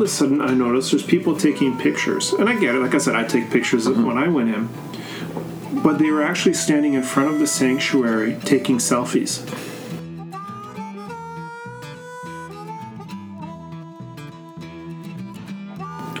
of a sudden I noticed there's people taking pictures, and I get it. Like I said, I take pictures Mm-hmm. when I went in, but they were actually standing in front of the sanctuary taking selfies.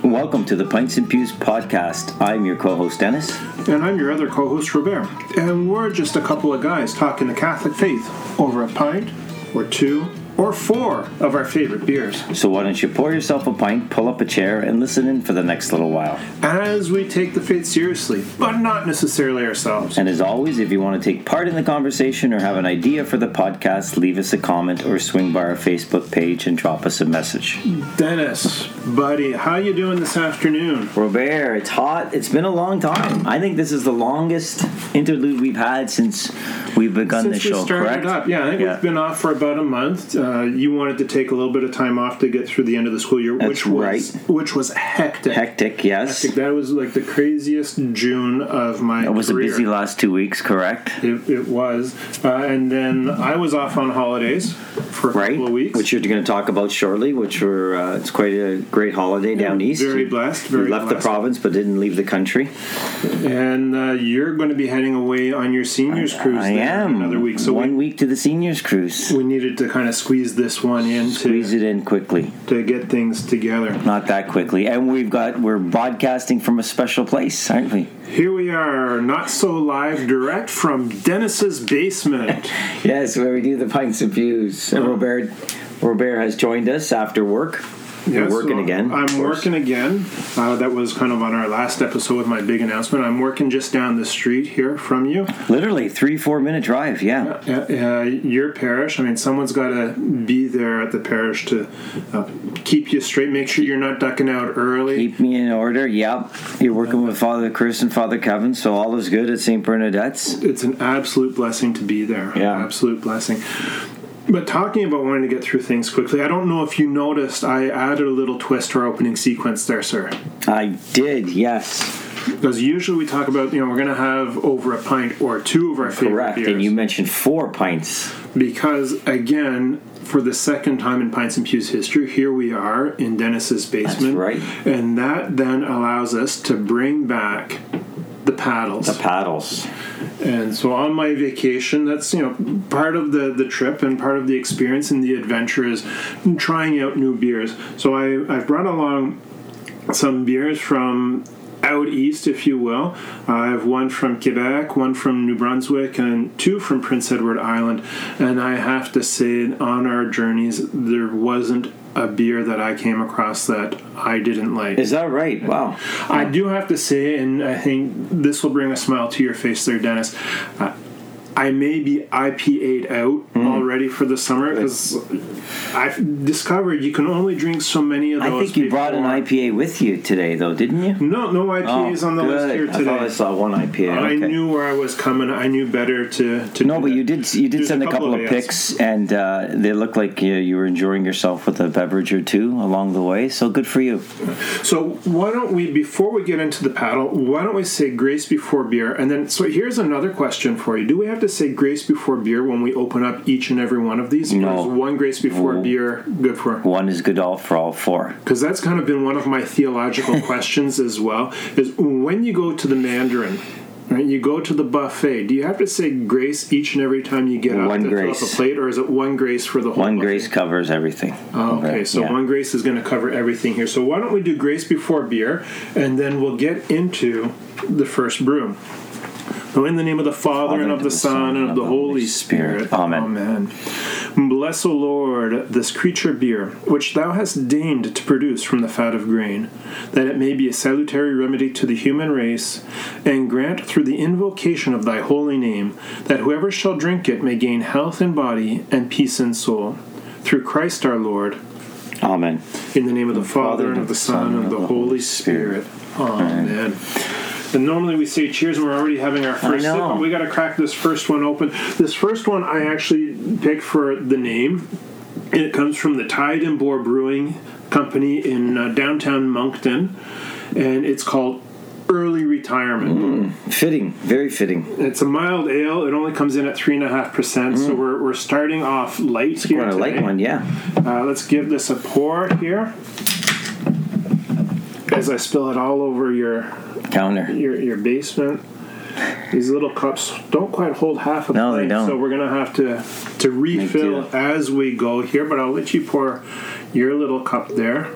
Welcome to the Pints and Pews podcast. I'm your co-host Dennis. And I'm your other co-host Robert, and we're just a couple of guys talking the Catholic faith over a pint, or two, or four of our favorite beers. So why don't you pour yourself a pint, pull up a chair, and listen in for the next little while. As we take the faith seriously, but not necessarily ourselves. And as always, if you want to take part in the conversation or have an idea for the podcast, leave us a comment or swing by our Facebook page and drop us a message. Dennis, buddy, how you doing this afternoon? Robert, it's hot. It's been a long time. I think this is the longest interlude we've had since we've begun Since the show. started correct? up, yeah, I think Yeah. we've been off for about a month. Uh, you wanted to take a little bit of time off to get through the end of the school year, That's which was right. which was hectic. Hectic, yes. Hectic. That was like the craziest June of my It was a busy last two weeks, correct? It, it was, uh, and then I was off on holidays for a Right, couple of weeks. which you're going to talk about shortly. Which were uh, it's quite a great holiday down east. very blessed, you very left blessed. the province but didn't leave the country. and uh, you're going to be heading away on your seniors cruise. I am another week. So one we, week to the seniors cruise. we needed to kind of squeeze this one in Squeeze to it in quickly, to get things together. not that quickly. And we've got we're broadcasting from a special place, aren't we? Here we are, not so live, direct from Dennis's basement. Yes, where we do the Pints and Pews. And Robert Robert has joined us after work. You're working so again. I'm working again. Uh, that was kind of on our last episode with my big announcement. I'm working just down the street here from you. Literally three four minute drive. Yeah. Uh, uh, your parish. I mean, someone's got to be there at the parish to uh, keep you straight. Make sure you're not ducking out early. Keep me in order. Yep. You're working with Father Chris and Father Kevin, so all is good at St. Bernadette's. it's an absolute blessing to be there. Yeah. absolute blessing. But talking about wanting to get through things quickly, I don't know if you noticed. I added a little twist to our opening sequence there, sir. I did, yes. Because usually we talk about, you know, we're going to have over a pint or two of our favorite Correct. beers. And you mentioned four pints. because again for the second time in pints and pews history here we are in dennis's basement right. and that then allows us to bring back the paddles The paddles. and so on my vacation that's you know part of the the trip and part of the experience and the adventure is trying out new beers so i i've brought along some beers from out east, if you will. I have one from Quebec, one from New Brunswick, and two from Prince Edward Island. And I have to say, on our journeys, there wasn't a beer that I came across that I didn't like. Is that right? Wow. I do have to say, and I think this will bring a smile to your face there, Dennis. Uh, I may be IPA'd out Hmm. already for the summer because I've discovered you can only drink so many of those. I think you brought an IPA with you today, though, didn't you? No, no IPAs on the list Oh, good. here I thought I saw one IPA. I okay. knew where I was coming. I knew better to. to No, but that. you did. You did There's send a couple, of ales. pics, and uh, they looked like you, you were enjoying yourself with a beverage or two along the way. So good for you. So why don't we, before we get into the paddle, why don't we say grace before beer? And then, so here's another question for you: Do we have to say grace before beer when we open up each and every one of these? No. Is one grace before No. beer good for? One is good all for all four. Because that's kind of been one of my theological questions as well. Is when you go to the Mandarin. Right, you go to the buffet. Do you have to say grace each and every time you get up One to fill grace. up a plate, or is it one grace for the whole? One buffet? grace covers everything. Oh, okay, so Yeah. one grace is going to cover everything here. So why don't we do grace before beer, and then we'll get into the first brew. So in the name of the Father, and of the Son, and of the Holy Spirit. Amen. Amen. Bless, O Lord, this creature beer, which thou hast deigned to produce from the fat of grain, that it may be a salutary remedy to the human race, and grant through the invocation of thy holy name, that whoever shall drink it may gain health in body and peace in soul. Through Christ our Lord. Amen. In the name of the Father, and of the Son, and of the Holy Spirit. Amen. And normally we say cheers, and we're already having our first sip. but We got to crack this first one open. This first one I actually picked for the name. And it comes from the Tide and Boar Brewing Company in uh, downtown Moncton, and it's called Early Retirement. Fitting. Very fitting. It's a mild ale. It only comes in at three and a half percent, so we're, we're starting off light here. Quite a light one, yeah. Uh, let's give this a pour here. as I spill it all over your Counter. your your basement. These little cups don't quite hold half a No, they don't. so we're gonna have to to refill as we go here. But I'll let you pour your little cup there.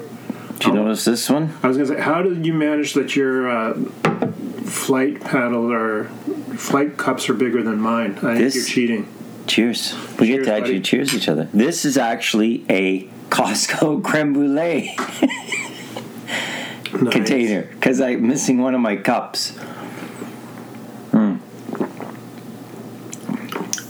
Do you notice this one? I was gonna say, how did you manage that your uh, flight paddle or flight cups are bigger than mine? I think you're cheating. Cheers. We Cheers, get to actually buddy. cheers each other. This is actually a Costco creme brulee Nice. container because I'm missing one of my cups.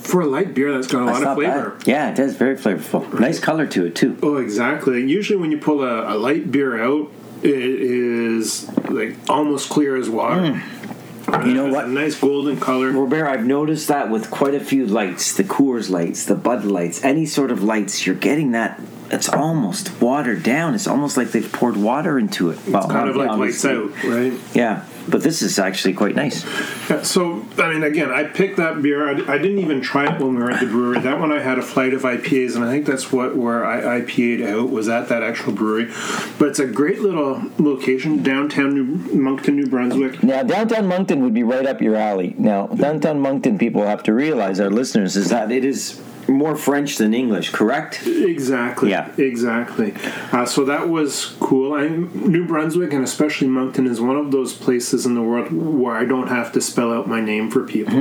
For a light beer, that's got a That's lot of flavor. bad. Yeah, it is very flavorful. Nice color to it too. Oh, exactly. Usually, when you pull a, a light beer out, it is like almost clear as water. Mm. You know what? Nice golden color. Robert, I've noticed that with quite a few lights, the Coors lights, the Bud lights, any sort of lights, you're getting that. It's almost watered down. It's almost like they've poured water into it. Well, kind of like lights out, right? Yeah, but this is actually quite nice. Yeah, so, I mean, again, I picked that beer. I, I didn't even try it when we were at the brewery. That one I had a flight of IPAs, and I think that's what where I IPA'd out was at that actual brewery. But it's a great little location, downtown New, Moncton, New Brunswick. Now, downtown Moncton would be right up your alley. Now, downtown Moncton people have to realize, our listeners, is that it is more French than English, correct? Exactly. Yeah. Exactly. Uh, so that was cool. I, New Brunswick and especially Moncton is one of those places in the world where I don't have to spell out my name for people,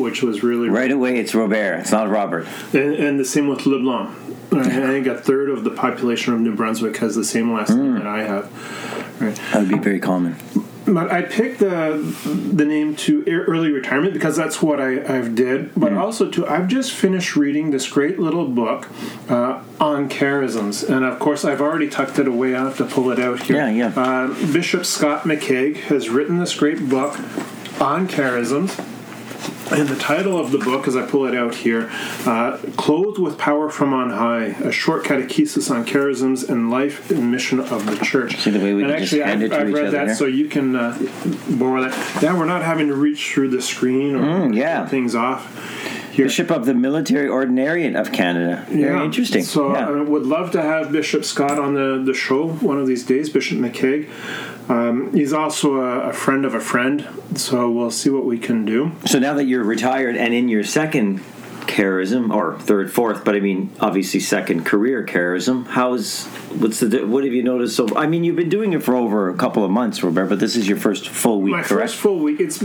which was really Right away, it's Robert. It's not Robert. And, and the same with Leblanc. I think a third of the population of New Brunswick has the same last name that I have. Right. That would be very common. But I picked the the name to early retirement because that's what I, I've did. But also to I've just finished reading this great little book uh, on charisms, and of course I've already tucked it away. I have to pull it out here. Yeah, yeah. Uh, Bishop Scott McCaig has written this great book on charisms. And the title of the book, as I pull it out here, uh, Clothed with Power from on High, a short catechesis on charisms and life and mission of the church. See the way we and actually, I've, I've read that, here? so you can uh, borrow that. Yeah, we're not having to reach through the screen or Mm, yeah. things off. Here. Bishop of the Military Ordinariate of Canada. Very Yeah. interesting. So yeah. I would love to have Bishop Scott on the, the show one of these days, Bishop McCaig. Um, he's also a, a friend of a friend, so we'll see what we can do. So now that you're retired and in your second charism, or third, fourth, but I mean obviously second career charism, how's what's the what have you noticed? So I mean you've been doing it for over a couple of months, Robert, but this is your first full week, My correct? first full week, it's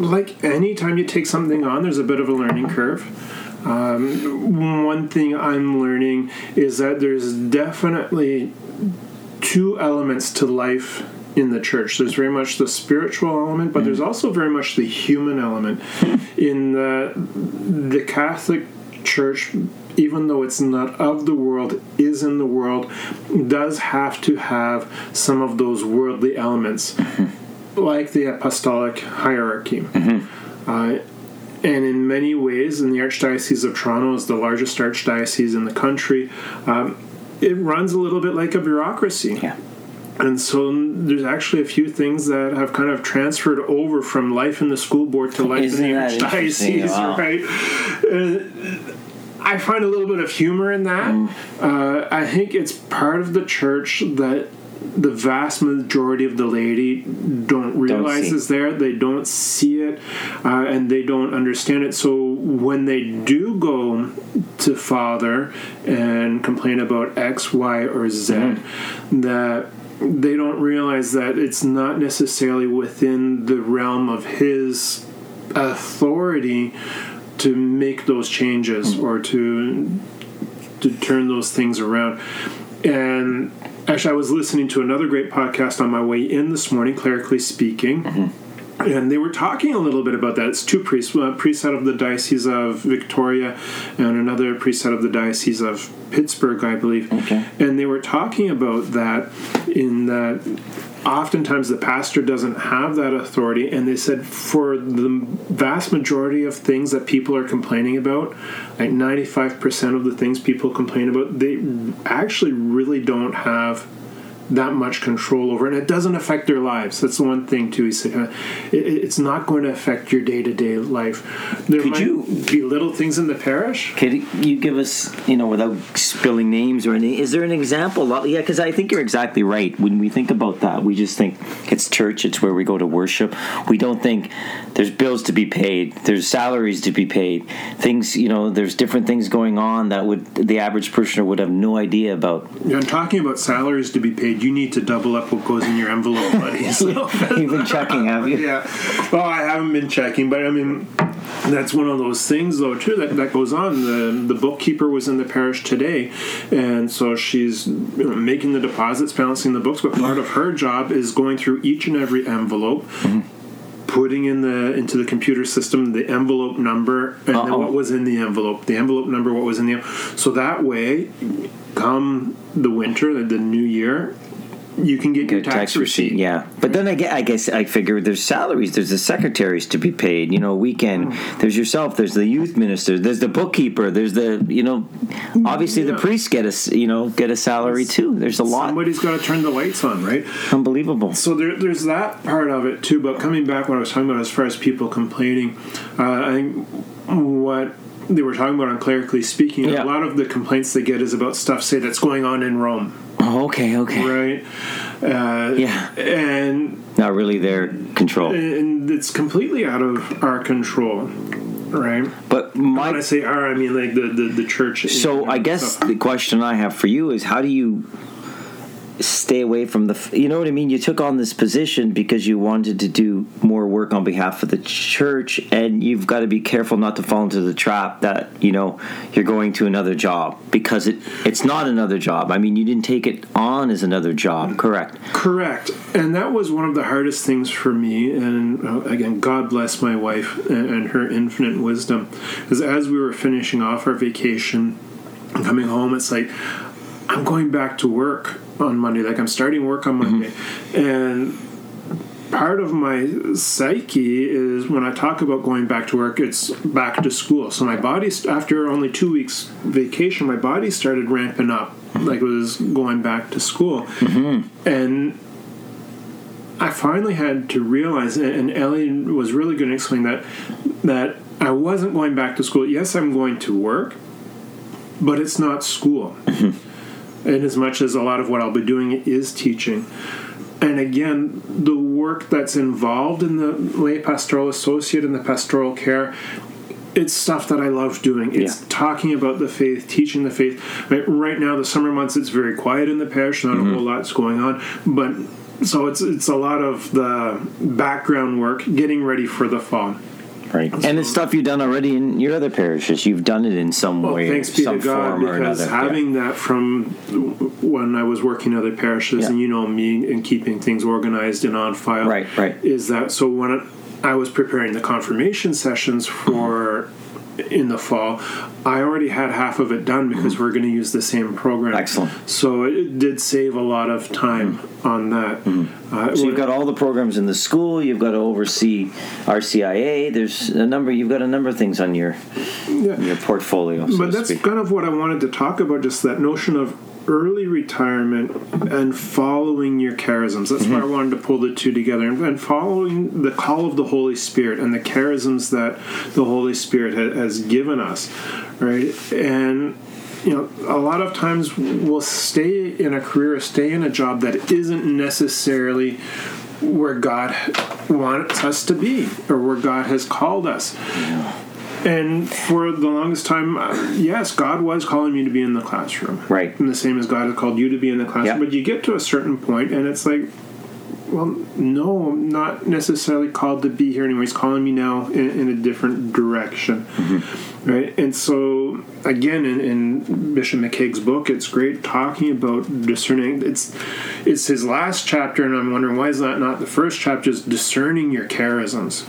like any time you take something on, there's a bit of a learning curve. Um, one thing I'm learning is that there's definitely two elements to life in the church. There's very much the spiritual element, but there's also very much the human element. in the the Catholic Church, even though it's not of the world, is in the world, does have to have some of those worldly elements, like the apostolic hierarchy. Uh, and in many ways, in the Archdiocese of Toronto is the largest archdiocese in the country. Um, it runs a little bit like a bureaucracy. Yeah. And so there's actually a few things that have kind of transferred over from life in the school board to life Isn't in the archdiocese, Wow. right? Uh, I find a little bit of humor in that. Mm. Uh, I think it's part of the church that the vast majority of the laity don't realize see. is there. They don't see it, uh, and they don't understand it. So when they do go to Father and complain about X, Y, or Z, Mm-hmm. that they don't realize that it's not necessarily within the realm of his authority to make those changes Mm-hmm. or to to turn those things around. And actually, I was listening to another great podcast on my way in this morning, clerically speaking. And they were talking a little bit about that. It's two priests, a priest out of the Diocese of Victoria and another priest out of the Diocese of Pittsburgh, I believe. Okay. And they were talking about that in that oftentimes the pastor doesn't have that authority. And they said for the vast majority of things that people are complaining about, like 95% of the things people complain about, they actually really don't have that much control over, and it doesn't affect their lives. That's the one thing too. He said uh, it, it's not going to affect your day to day life. There Could you- be little things in the parish. Could you give us, you know, without spilling names or anything, is there an example? Yeah, because I think you're exactly right. When we think about that, we just think it's church, it's where we go to worship. We don't think there's bills to be paid, there's salaries to be paid, things, you know, there's different things going on that would the average parishioner would have no idea about. Yeah, and talking about salaries to be paid, you need to double up what goes in your envelope, buddy. So, You've been checking, have you? yeah. Well, I haven't been checking, but I mean, that's one of those things, though, too, that, that goes on. The, the bookkeeper was in the parish today, and so she's you know, making the deposits, balancing the books, but part of her job is going through each and every envelope. Mm-hmm. Putting in the into the computer system the envelope number and then what was in the envelope, the envelope number, what was in the so that way, come the winter, the, the new year, you can get your Your tax, receipt. yeah. But then I guess, I guess I figure there's salaries, there's the secretaries to be paid, you know, weekend. Hmm. There's yourself, there's the youth minister, there's the bookkeeper, there's the, you know, obviously the priests get a you know, get a salary too. There's a lot. Somebody's got to turn the lights on, right? Unbelievable. So there, there's that part of it too. But coming back, what I was talking about as far as people complaining, uh, I think what they were talking about on clerically speaking, Yeah. a lot of the complaints they get is about stuff, say that's going on in Rome, Oh, okay, okay. right? Uh, Yeah. and Not really their control. and it's completely out of our control, right? But When my I say our, I mean like the the, the church. So I guess stuff. the question I have for you is how do you stay away from the you know what I mean you took on this position because you wanted to do more work on behalf of the church and you've got to be careful not to fall into the trap that you know you're going to another job because it it's not another job I mean you didn't take it on as another job correct Correct. And that was one of the hardest things for me. And uh, again, God bless my wife and, her infinite wisdom. Because as we were finishing off our vacation coming home, it's like, I'm going back to work on Monday. Like, I'm starting work on mm-hmm. Monday. And part of my psyche is when I talk about going back to work, it's back to school. So my body, after only two weeks vacation, my body started ramping up, mm-hmm. like it was going back to school, mm-hmm. and I finally had to realize, and Ellie was really good at explaining that that I wasn't going back to school. Yes, I'm going to work, but it's not school. And as much as a lot of what I'll be doing is teaching. And again, the work that's involved in the lay pastoral associate and the pastoral care, it's stuff that I love doing. It's Yeah. talking about the faith, teaching the faith. Right, right now, the summer months, it's very quiet in the parish. Not a whole mm-hmm. lot's going on, but so it's it's a lot of the background work, getting ready for the fall. Right and it's stuff you've done already in your other parishes you've done it in some Well, way thanks be some to God, form or because another Yeah. having that from when I was working other parishes, Yeah. and you know me, and keeping things organized and on file, Right, right. is that so when I was preparing the confirmation sessions for in the fall, I already had half of it done because we're going to use the same program. Mm-hmm. Excellent. So it did save a lot of time on that. Uh, Mm-hmm. So you've got all the programs in the school. You've got to oversee RCIA. There's a number. You've got a number of things on your your portfolio. So but that's speak. kind of what I wanted to talk about, just that notion of early retirement and following your charisms. That's Mm-hmm. why I wanted to pull the two together and, and following the call of the Holy Spirit and the charisms that the Holy Spirit ha- has given us, right? And you know, a lot of times we'll stay in a career, or stay in a job that isn't necessarily where God wants us to be or where God has called us. And for the longest time, uh, yes, God was calling me to be in the classroom. Right. And the same as God has called you to be in the classroom. Yeah. But you get to a certain point, and it's like, well, no, I'm not necessarily called to be here anymore. He's calling me now in, in a different direction. Mm-hmm. Right. And so, again, in, in Bishop McCaig's book, it's great talking about discerning. It's it's his last chapter, and I'm wondering why is that not the first chapter? Is discerning your charisms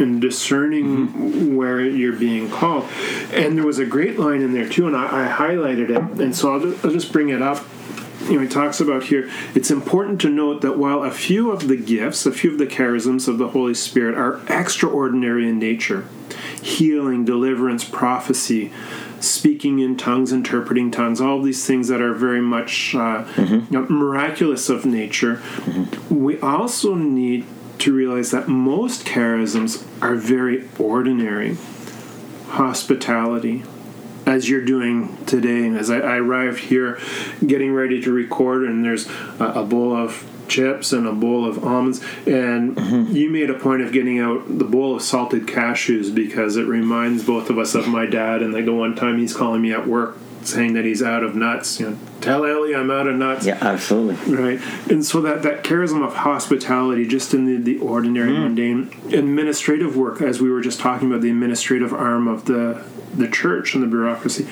and discerning Mm-hmm. where you're being called. And there was a great line in there too, and I, I highlighted it. And so I'll just, I'll just bring it up. You know, he talks about here. It's important to note that while a few of the gifts, a few of the charisms of the Holy Spirit are extraordinary in nature, healing, deliverance, prophecy, speaking in tongues, interpreting tongues, all these things that are very much uh, you know, miraculous of nature. We also need to realize that most charisms are very ordinary. Hospitality, as you're doing today, as I, I arrived here getting ready to record, and there's a, a bowl of chips and a bowl of almonds, and mm-hmm. you made a point of getting out the bowl of salted cashews because it reminds both of us of my dad. And like the one time he's calling me at work saying that he's out of nuts, you know, tell Ellie I'm out of nuts. Yeah, absolutely. Right, and so that that charism of hospitality, just in the, the ordinary, mm. mundane, administrative work, as we were just talking about, the administrative arm of the the church and the bureaucracy,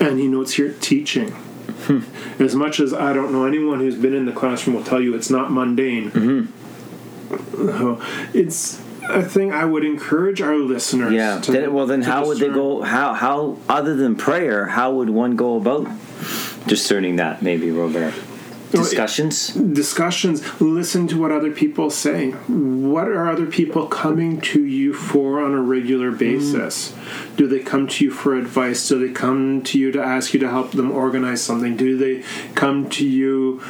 and he notes here teaching. Hmm. As much as I don't know anyone who's been in the classroom will tell you it's not mundane. Mm-hmm. So it's a thing I would encourage our listeners. Yeah. to- Then, well, then how would they go? How how other than prayer? How would one go about discerning that? Maybe Robert. Discussions. discussions listen to what other people say what are other people coming to you for on a regular basis mm. do they come to you for advice do they come to you to ask you to help them organize something do they come to you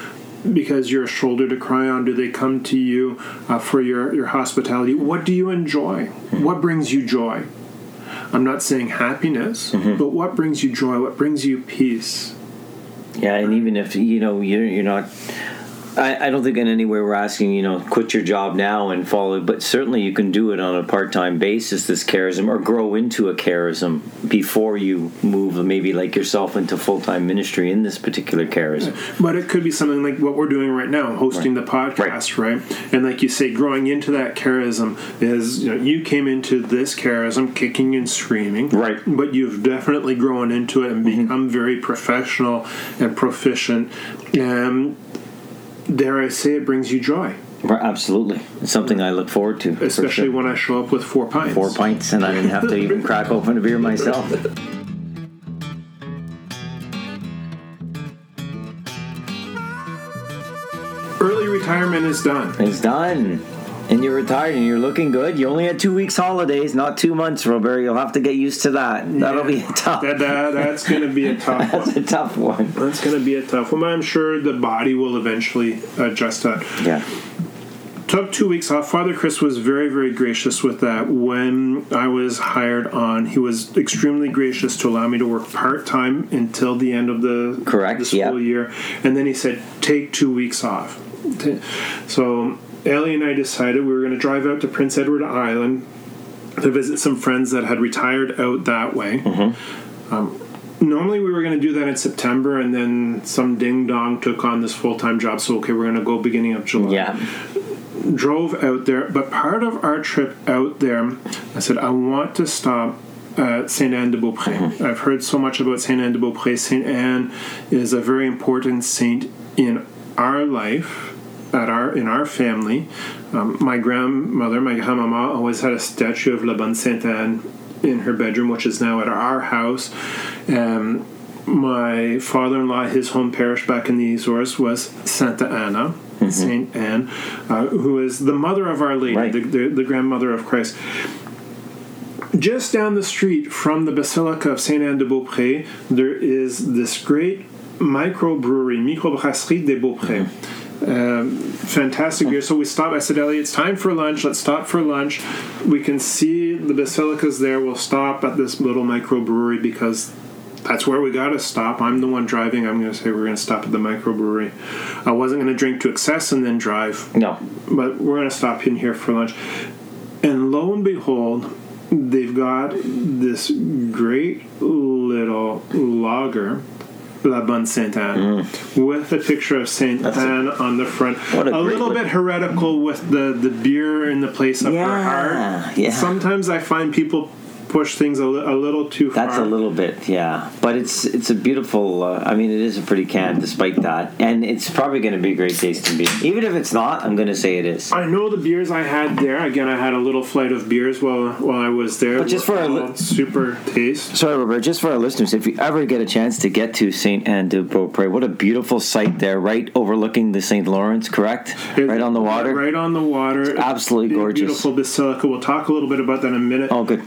because you're a shoulder to cry on do they come to you uh, for your, your hospitality? What do you enjoy? What brings you joy? I'm not saying happiness but what brings you joy? What brings you peace? Yeah, and even if you know you're you're not. I, I don't think in any way we're asking you know quit your job now and follow, but certainly you can do it on a part time basis. This charism or grow into a charism before you move maybe like yourself into full time ministry in this particular charism. But it could be something like what we're doing right now, hosting the podcast, right. And like you say, growing into that charism is you know you came into this charism kicking and screaming, Right. But you've definitely grown into it and mm-hmm. become very professional and proficient. And dare I say, it brings you joy, Absolutely, it's something I look forward to. especially sure. when I show up with four pints. four pints and I didn't have to even crack open a beer myself. Early retirement is done. It's done. And you're retired and you're looking good. You only had two weeks holidays, not two months, Robert. You'll have to get used to that. That'll be tough. That, that, that's going to be a tough That's one. a tough one. That's going to be a tough one. I'm sure the body will eventually adjust that. Yeah. took two weeks off. Father Chris was very, very gracious with that. When I was hired on, he was extremely gracious to allow me to work part time until the end of the, Correct, the school yeah. year, and then he said, "Take two weeks off." So Ellie and I decided we were going to drive out to Prince Edward Island to visit some friends that had retired out that way. Mm-hmm. Um, normally we were going to do that in September, and then some ding dong took on this full time job. So okay, we're going to go beginning of July Yeah. drove out there, but part of our trip out there, I said, I want to stop at Saint Anne de Beaupré. I've heard so much about Saint Anne de Beaupré. Saint Anne is a very important saint in our life. At our in our family, um, my grandmother, my grandmama, always had a statue of La Bonne Sainte Anne in her bedroom, which is now at our house. Um, my father-in-law, his home parish back in the Azores was Santa Anna, Saint Anne, uh, who is the mother of Our Lady, Right. the, the, the grandmother of Christ. Just down the street from the Basilica of Saint Anne de Beaupré, there is this great microbrewery, Microbrasserie des Beaux Prés. Um, fantastic beer. So we stop. I said, Ellie, it's time for lunch. Let's stop for lunch. We can see the basilicas there. We'll stop at this little microbrewery because that's where we got to stop. I'm the one driving. I'm going to say we're going to stop at the microbrewery. I wasn't going to drink to excess and then drive No. but we're going to stop in here for lunch. And lo and behold, they've got this great little lager, La Bonne Sainte Anne, with a picture of Saint Mm. That's a- Anne on the front. A a little look. bit heretical with the, the beer in the place of her heart. yeah. Sometimes I find people push things a, a little too far. That's a little bit, yeah. But it's it's a beautiful. Uh, I mean, it is a pretty can, despite that, and it's probably going to be a great tasting beer. Even if it's not, I'm going to say it is. I know the beers I had there. Again, I had a little flight of beers while while I was there. But just for a li- super taste. Sorry, Robert. Just for our listeners, if you ever get a chance to get to Saint Anne de Beaupré, what a beautiful site there, right overlooking the Saint Lawrence, correct? right on the water. Right on the water. absolutely Big, gorgeous. Beautiful basilica. We'll talk a little bit about that in a minute. Oh, good.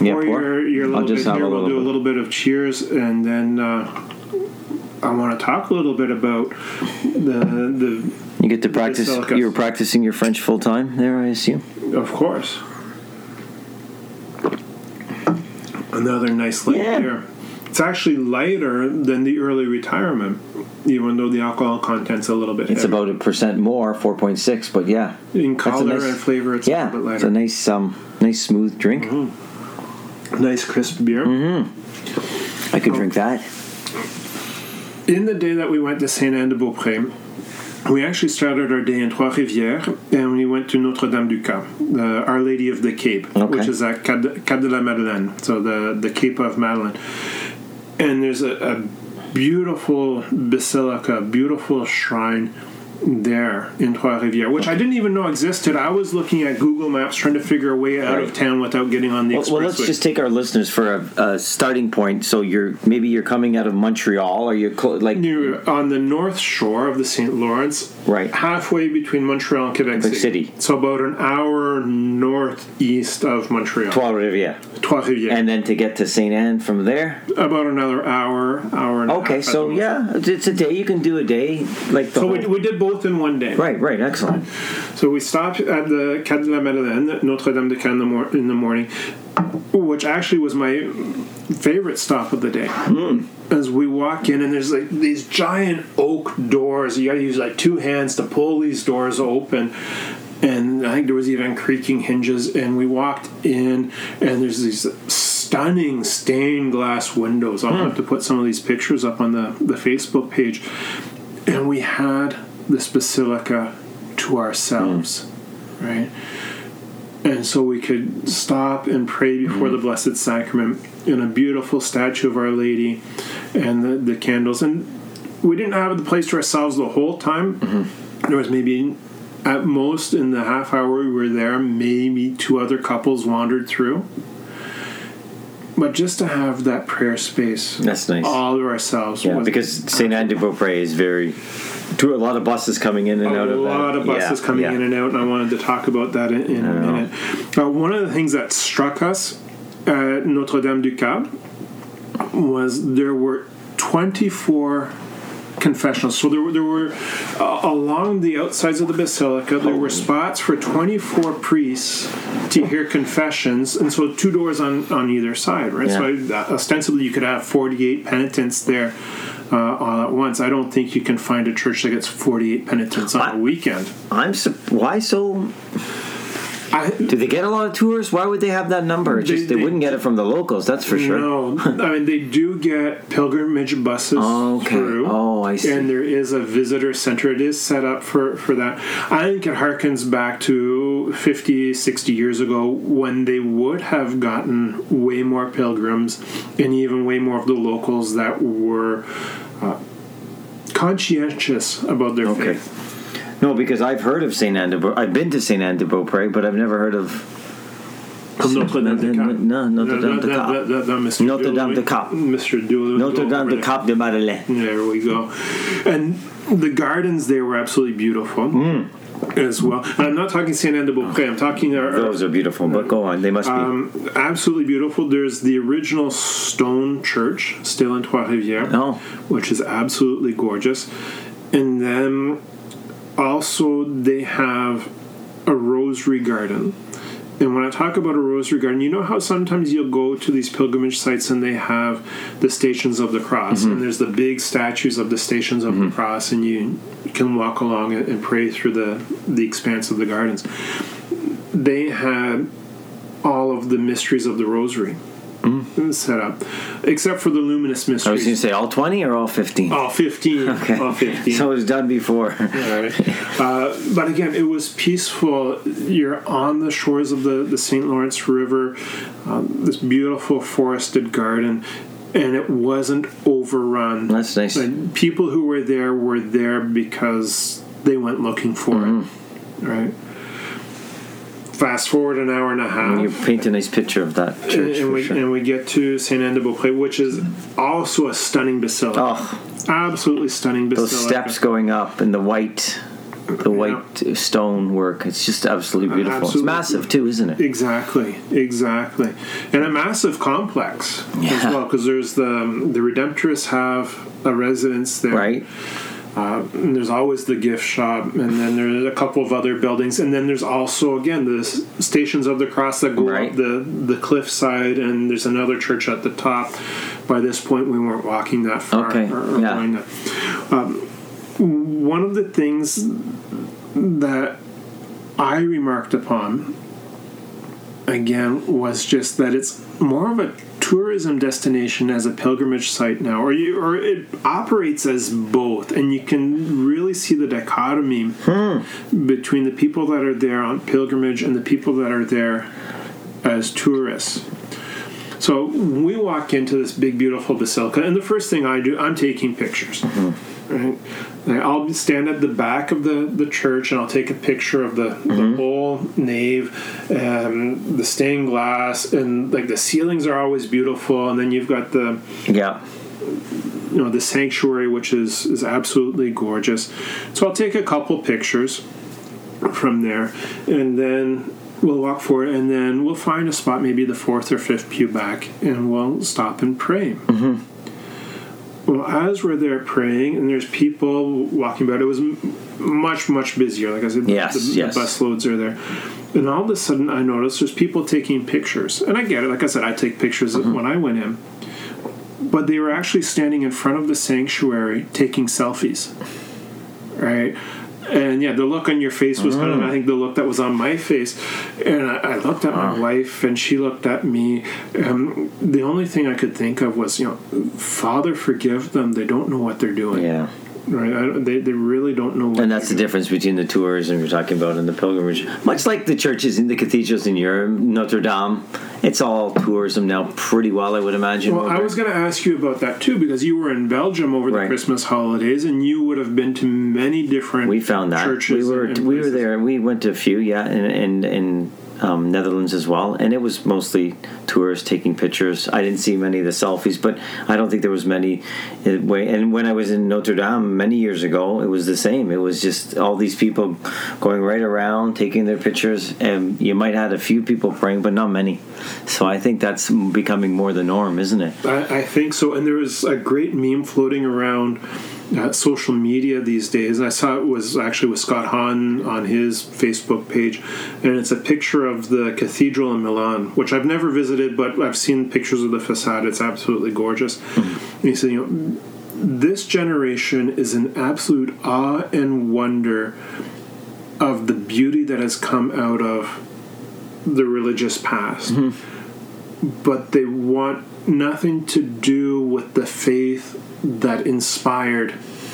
Yeah, pour, your, your little bit here. a We'll little do a little bit of cheers, and then uh, I want to talk a little bit about the the You get to practice. You were practicing your French full time there, I assume. Of course. Another nice light Yeah. beer. It's actually lighter than the early retirement, even though the alcohol content's a little bit It's heavier. about a percent more, four point six. But yeah, in color nice- and flavor. It's a little bit lighter. it's a nice, um, nice smooth drink. Nice crisp beer. Mm-hmm. I could drink that. In the day that we went to Saint Anne de Beaupré, we actually started our day in Trois Rivières and we went to Notre Dame du Cap, the Our Lady of the Cape, Okay. which is at Cap de, Cap de la Madeleine, so the, the Cape of Madeleine. And there's a, a beautiful basilica, beautiful shrine there in Trois Rivières, which I didn't even know existed. I was looking at Google Maps trying to figure a way out of town without getting on the Well, expressway. well, let's just take our listeners for a, a starting point. So you're maybe you're coming out of Montreal, or you're clo- like You're on the north shore of the St. Lawrence, Right. halfway between Montreal and Quebec, Quebec City. City. So about an hour northeast of Montreal. Trois Rivières, Trois Rivières. and then to get to Saint Anne from there. about another hour, hour and a half. Okay, so yeah, it's a day. You can do a day like the So whole, we, we did both in one day. right, right, excellent. So we stopped at the Cap de la Madeleine, Notre Dame de Cap in the, in the morning, which actually was my favorite stop of the day. Hmm. As we walk in, and there's like these giant oak doors. You got to use like two hands to pull these doors open. And I think there was even creaking hinges. And we walked in, and there's these stunning stained glass windows. I'll hmm. have to put some of these pictures up on the, the Facebook page. And we had this basilica to ourselves, mm. right? And so we could stop and pray before the mm. Blessed Sacrament in a beautiful statue of Our Lady and the, the candles. And we didn't have the place to ourselves the whole time. Mm-hmm. There was maybe, at most, in the half hour we were there, maybe two other couples wandered through. But just to have that prayer space That's nice. all to ourselves yeah, because Saint Anne de Beaupré is very. To a lot of buses coming in and a out of. A lot of buses Yeah, coming yeah. in and out, and I wanted to talk about that in, in a minute. Uh, one of the things that struck us at Notre Dame du Cap was there were 24 confessionals. So there were, there were uh, along the outsides of the basilica, there were spots for 24 priests to hear confessions, and so two doors on, on either side, right? So uh, ostensibly you could have 48 penitents there. Uh, all at once. I don't think you can find a church that gets 48 penitents on I- a weekend. I'm sur- why so? I, Do they get a lot of tourists? Why would they have that number? It's They- just they, they- wouldn't get it from the locals. That's for sure. No, I mean they do get pilgrimage buses Oh, okay. through. Oh, I see. And there is a visitor center. It is set up for for that. I think it harkens back to 50, 60 years ago when they would have gotten way more pilgrims and even way more of the locals that were uh, conscientious about their Okay. faith. No, because I've heard of Saint Anne de Beau- I've been to Saint Anne de Beaupré, but I've never heard of Notre Dame de Cap. No, Notre Dame de Cap. Notre Dame de Cap. Mr. Dooley Notre Dame de Cap de Madeleine. There we go. And the gardens there were absolutely beautiful as well. And I'm not talking Saint Anne de Beaupré. I'm talking uh, Those are beautiful, but go on. They must be. um, absolutely beautiful. There's the original stone church still in Trois Rivières, Oh. which is absolutely gorgeous. And then also they have a rosary garden. And when I talk about a rosary garden, you know how sometimes you'll go to these pilgrimage sites and they have the stations of the cross, Mm-hmm. and there's the big statues of the stations of the cross, and you can walk along and, and pray through the the expanse of the gardens. They had all of the mysteries of the rosary set up, except for the luminous Mm. I was going to say all 20 or all 15? All 15. okay. All 15. So it was done before. Right. Uh, but again, it was peaceful. You're on the shores of the, the St. Lawrence River, um, this beautiful forested garden, and it wasn't overrun. That's nice. Like, people who were there were there because they went looking for it. Right? Fast forward an hour and a half. You paint a nice picture of that church and, we, sure. and we get to Saint Anne de Beaupré, which is also a stunning basilica. Oh, Absolutely stunning those steps going up and the white. the white stone work. It's just absolutely beautiful. Absolutely. It's massive too, isn't it? Exactly, exactly, and a massive complex as well because there's the um, the Redemptorists have a residence there, Right. Uh, and there's always the gift shop, and then there's a couple of other buildings, and then there's also again the stations of the cross that go Right. up the the cliff side, and there's another church at the top. By this point, we weren't walking that far. Okay, or- or yeah. going that. Um, one of the things that I remarked upon again was just that it's more of a tourism destination as a pilgrimage site now, or you, or it operates as both, and you can really see the dichotomy hmm. between the people that are there on pilgrimage and the people that are there as tourists. So we walk into this big, beautiful basilica, and the first thing I do, I'm taking pictures. Mm-hmm. Right? And I'll stand at the back of the, the church and I'll take a picture of the, the whole nave, um, the stained glass, and like the ceilings are always beautiful. And then you've got the Yeah. you know the sanctuary, which is is absolutely gorgeous. So I'll take a couple pictures from there, and then we'll walk forward, and then we'll find a spot, maybe the fourth or fifth pew back, and we'll stop and pray. Well, as we're there praying, and there's people walking about, it was much much busier. Like I said, Yes, the, yes. the bus loads are there. And all of a sudden, I noticed there's people taking pictures, and I get it. Like I said, I take pictures mm-hmm. when I went in, but they were actually standing in front of the sanctuary taking selfies, right? And yeah, the look on your face was kind of, I think, the look that was on my face. And I, I looked at my wife, and she looked at me. Um, the only thing I could think of was, you know, Father, forgive them. They don't know what they're doing. Yeah. Right? I, they, they really don't know And that's the difference between the tourism you're talking about and the pilgrimage. Much like the churches and the cathedrals in Europe, Notre Dame, it's all tourism now pretty well, I would imagine. Well, I was going to ask you about that too because you were in Belgium over the Right. Christmas holidays, and you would have been to many different. we found that churches. we were and- and we were places. there. We went to a few, yeah, and and. in um, Netherlands as well, and it was mostly tourists taking pictures. I didn't see many of the selfies, but I don't think there was many. uh, And when I was in Notre Dame many years ago, it was the same. It was just all these people going right around taking their pictures, and you might have had a few people praying, but not many. So I think that's becoming more the norm, isn't it? I, I think so. And there was a great meme floating around uh, social media these days. And I saw it was actually with Scott Hahn on his Facebook page. And it's a picture of the cathedral in Milan, which I've never visited, but I've seen pictures of the facade. It's absolutely gorgeous. And he said, you know, this generation is in absolute awe and wonder of the beauty that has come out of the religious past but they want nothing to do with the faith that inspired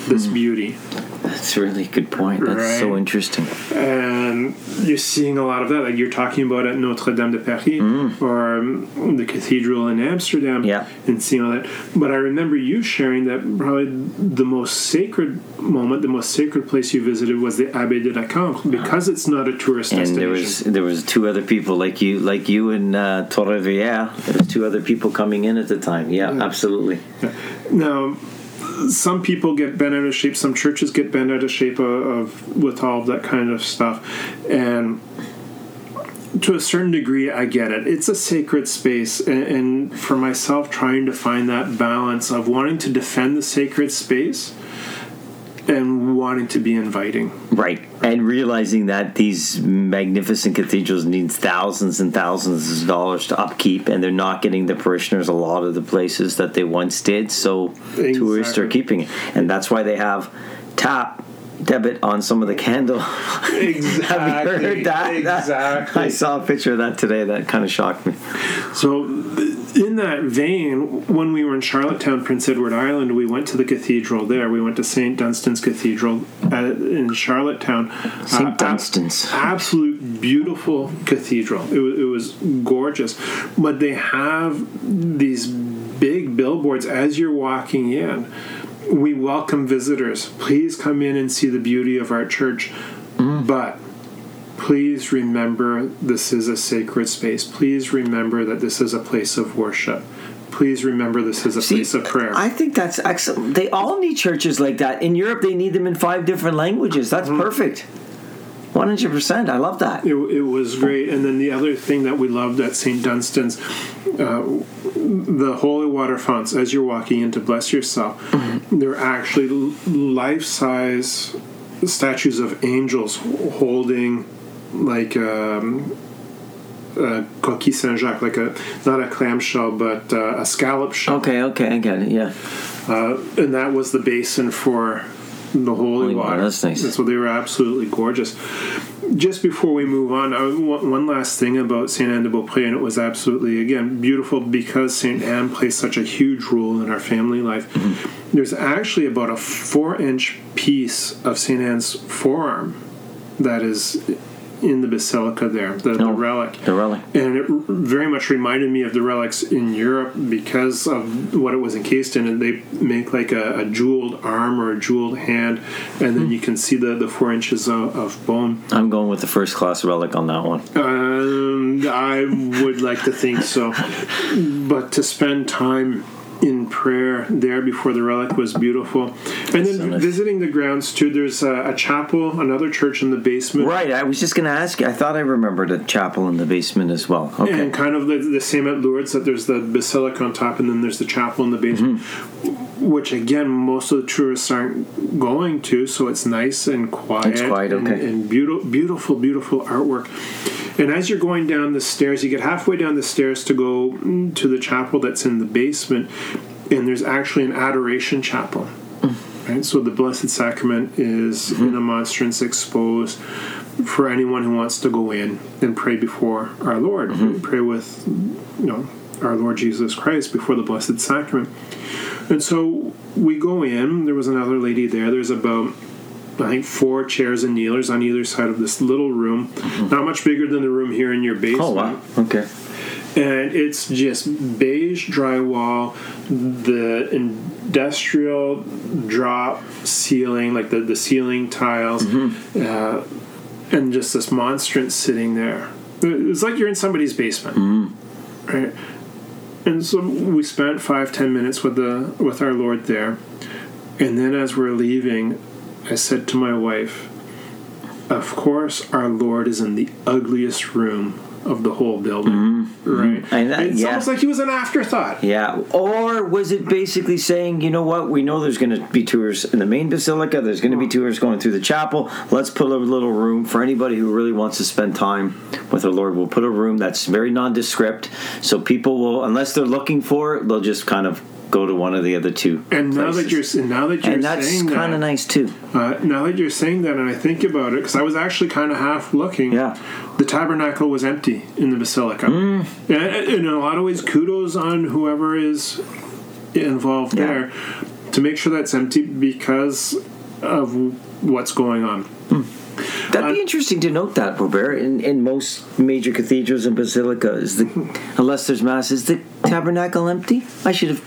this beauty. That's a really good point. That's so interesting. And you're seeing a lot of that. Like you're talking about at Notre Dame de Paris or um, the cathedral in Amsterdam Yeah. and seeing all that. But I remember you sharing that probably the most sacred moment, the most sacred place you visited was the Abbaye de la Cambre because it's not a tourist and destination. there was there was two other people like you like you and uh, Torre Vieja. There was two other people coming in at the time. Yeah, absolutely. Now, some people get bent out of shape. Some churches get bent out of shape of, of with all of that kind of stuff, and to a certain degree, I get it. It's a sacred space, and, and for myself, trying to find that balance of wanting to defend the sacred space and wanting to be inviting. Right, and realizing that these magnificent cathedrals need thousands and thousands of dollars to upkeep, and they're not getting the parishioners a lot of the places that they once did. So tourists are keeping it, and that's why they have tap debit on some of the candle. Have you heard that? Exactly. I saw a picture of that today. That kind of shocked me. So, in that vein, when we were in Charlottetown, Prince Edward Island, we went to the cathedral there. We went to St. Dunstan's Cathedral at, in Charlottetown. St. Uh, Dunstan's. absolute beautiful cathedral. It it was gorgeous. But they have these big billboards as you're walking in. We welcome visitors. Please come in and see the beauty of our church. But please remember this is a sacred space. Please remember that this is a place of worship. please remember this is a See, place of prayer. I think that's excellent. They all need churches like that. In Europe, they need them in five different languages. That's Mm-hmm. perfect. One hundred percent. I love that. it, it was great. And then the other thing that we loved at St. Dunstan's, uh, the holy water fonts, as you're walking in to bless yourself, they're actually life size statues of angels holding like um, a coquille Saint Jacques, like a not a clamshell, but uh, a scallop shell. Okay, okay, I get it. Yeah. Uh, and that was the basin for the holy, Holy water, water. that's nice. And so they were absolutely gorgeous. Just before we move on, I, one one last thing about Saint Anne de Beaupré, and it was absolutely again beautiful because Saint Anne plays such a huge role in our family life. Mm-hmm. There's actually about a four-inch piece of Saint Anne's forearm that is in the basilica there, the, the Oh. relic The relic. and it very much reminded me of the relics in Europe because of what it was encased in. And they make like a, a jeweled arm or a jeweled hand, and then you can see the, the four inches of, of bone. I'm going with the first class relic on that one. Um, I would like to think so, but to spend time in prayer there before the relic was beautiful, and then So nice. visiting the grounds too. There's a, a chapel, another church in the basement. Right. I was just going to ask you. I thought I remembered a chapel in the basement as well. Okay. And kind of the, the same at Lourdes that there's the basilica on top, and then there's the chapel in the basement, Mm-hmm. which again most of the tourists aren't going to, so it's nice and quiet. It's quiet, and, okay. and beautiful, beautiful, beautiful artwork. And as you're going down the stairs, you get halfway down the stairs to go to the chapel that's in the basement, and there's actually an adoration chapel. Right, so the Blessed Sacrament is mm-hmm. in a monstrance exposed for anyone who wants to go in and pray before our Lord, mm-hmm. pray with, you know, our Lord Jesus Christ before the Blessed Sacrament. And so we go in. There was another lady there. There's about I think four chairs and kneelers on either side of this little room, mm-hmm. not much bigger than the room here in your basement oh wow. Okay. And it's just beige drywall, the industrial drop ceiling, like the, the ceiling tiles, uh, and just this monstrance sitting there. It's like you're in somebody's basement, right? And so we spent five ten minutes with the with our Lord there, and then as we're leaving, I said to my wife, "Of course, our Lord is in the ugliest room of the whole building, mm-hmm. right? Mm-hmm. And that- it's yeah. almost like he was an afterthought." Yeah. Or was it basically saying, you know what, we know there's going to be tours in the main basilica, there's going to be tours going through the chapel. Let's put a little room for anybody who really wants to spend time with our Lord. We'll put a room that's very nondescript, so people will, unless they're looking for it, they'll just kind of go to one of the other two. And now that you're now that you're and that's saying kind that, of nice too. uh, now that you're saying that, and I think about it, because I was actually kind of half looking. Yeah. the tabernacle was empty in the basilica, Mm. and, in a lot of ways, kudos on whoever is involved Yeah. there to make sure that's empty because of what's going on. That'd be interesting to note that, Robert. In, in most major cathedrals and basilicas, the unless there's mass, is the tabernacle empty? I should have.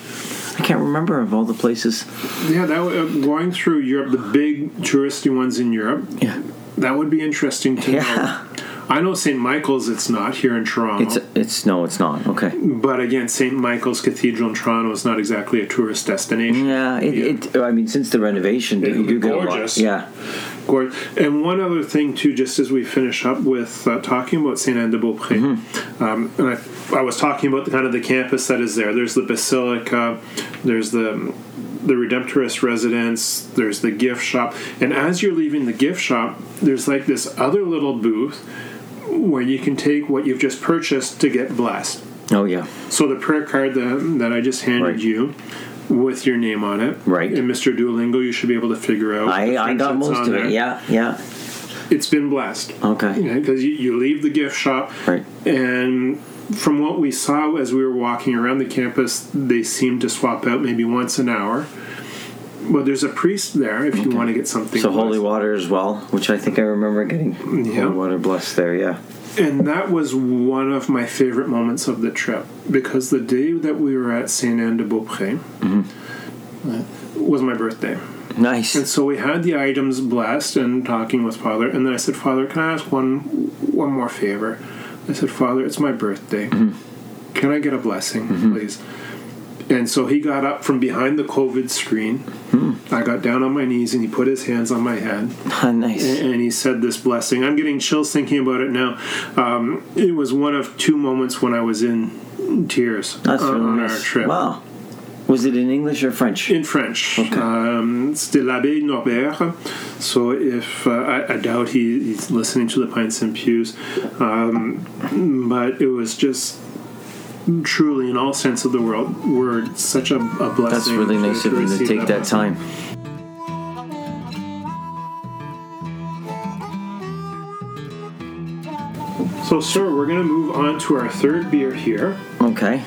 I can't remember of all the places. Yeah, that uh, going through Europe, the big touristy ones in Europe, Yeah, that would be interesting to Yeah. know. I know St. Michael's. It's not here in Toronto. it's it's no, it's not. Okay. But again, St. Michael's Cathedral in Toronto is not exactly a tourist destination. Yeah, it, it. I mean, since the renovation, It'll you do be get a lot. Yeah, Gorgeous. And one other thing, too, just as we finish up with uh, talking about Saint Anne de Beaupré, Mm-hmm. um, and I, I was talking about the kind of the campus that is there. There's the Basilica, there's the the Redemptorist residence, there's the gift shop, and as you're leaving the gift shop, there's like this other little booth where you can take what you've just purchased to get blessed. Oh yeah. So the prayer card that, that I just handed Right. you with your name on it. Right. And Mr. Duolingo, you should be able to figure out. I I got most of there. it. Yeah, yeah. It's been blessed. Okay. Because you, you leave the gift shop. Right. And from what we saw as we were walking around the campus, they seem to swap out maybe once an hour. But there's a priest there if you want to get something. So holy water as well, which I think I remember getting Yeah. holy water blessed there. Yeah. And that was one of my favorite moments of the trip because the day that we were at Saint Anne de Beaupré mm-hmm. uh, was my birthday. Nice. And so we had the items blessed and talking with Father. And then I said, Father, can I ask one one more favor? I said, Father, it's my birthday. Mm-hmm. Can I get a blessing, mm-hmm. please? And so he got up from behind the COVID screen. I got down on my knees and he put his hands on my head nice. and he said this blessing. I'm getting chills thinking about it now. Um, it was one of two moments when I was in tears That's on, really on nice. our trip. Wow. Was it in English or French? In French. Okay. Um, C'était l'abbé Norbert. So if uh, I, I doubt he, he's listening to the Pints and Pews, um, but it was just truly, in all sense of the world, word such a, a blessing. That's really to- nice of you to take that blessing. time. So, sir, we're going to move on to our third beer here. Okay.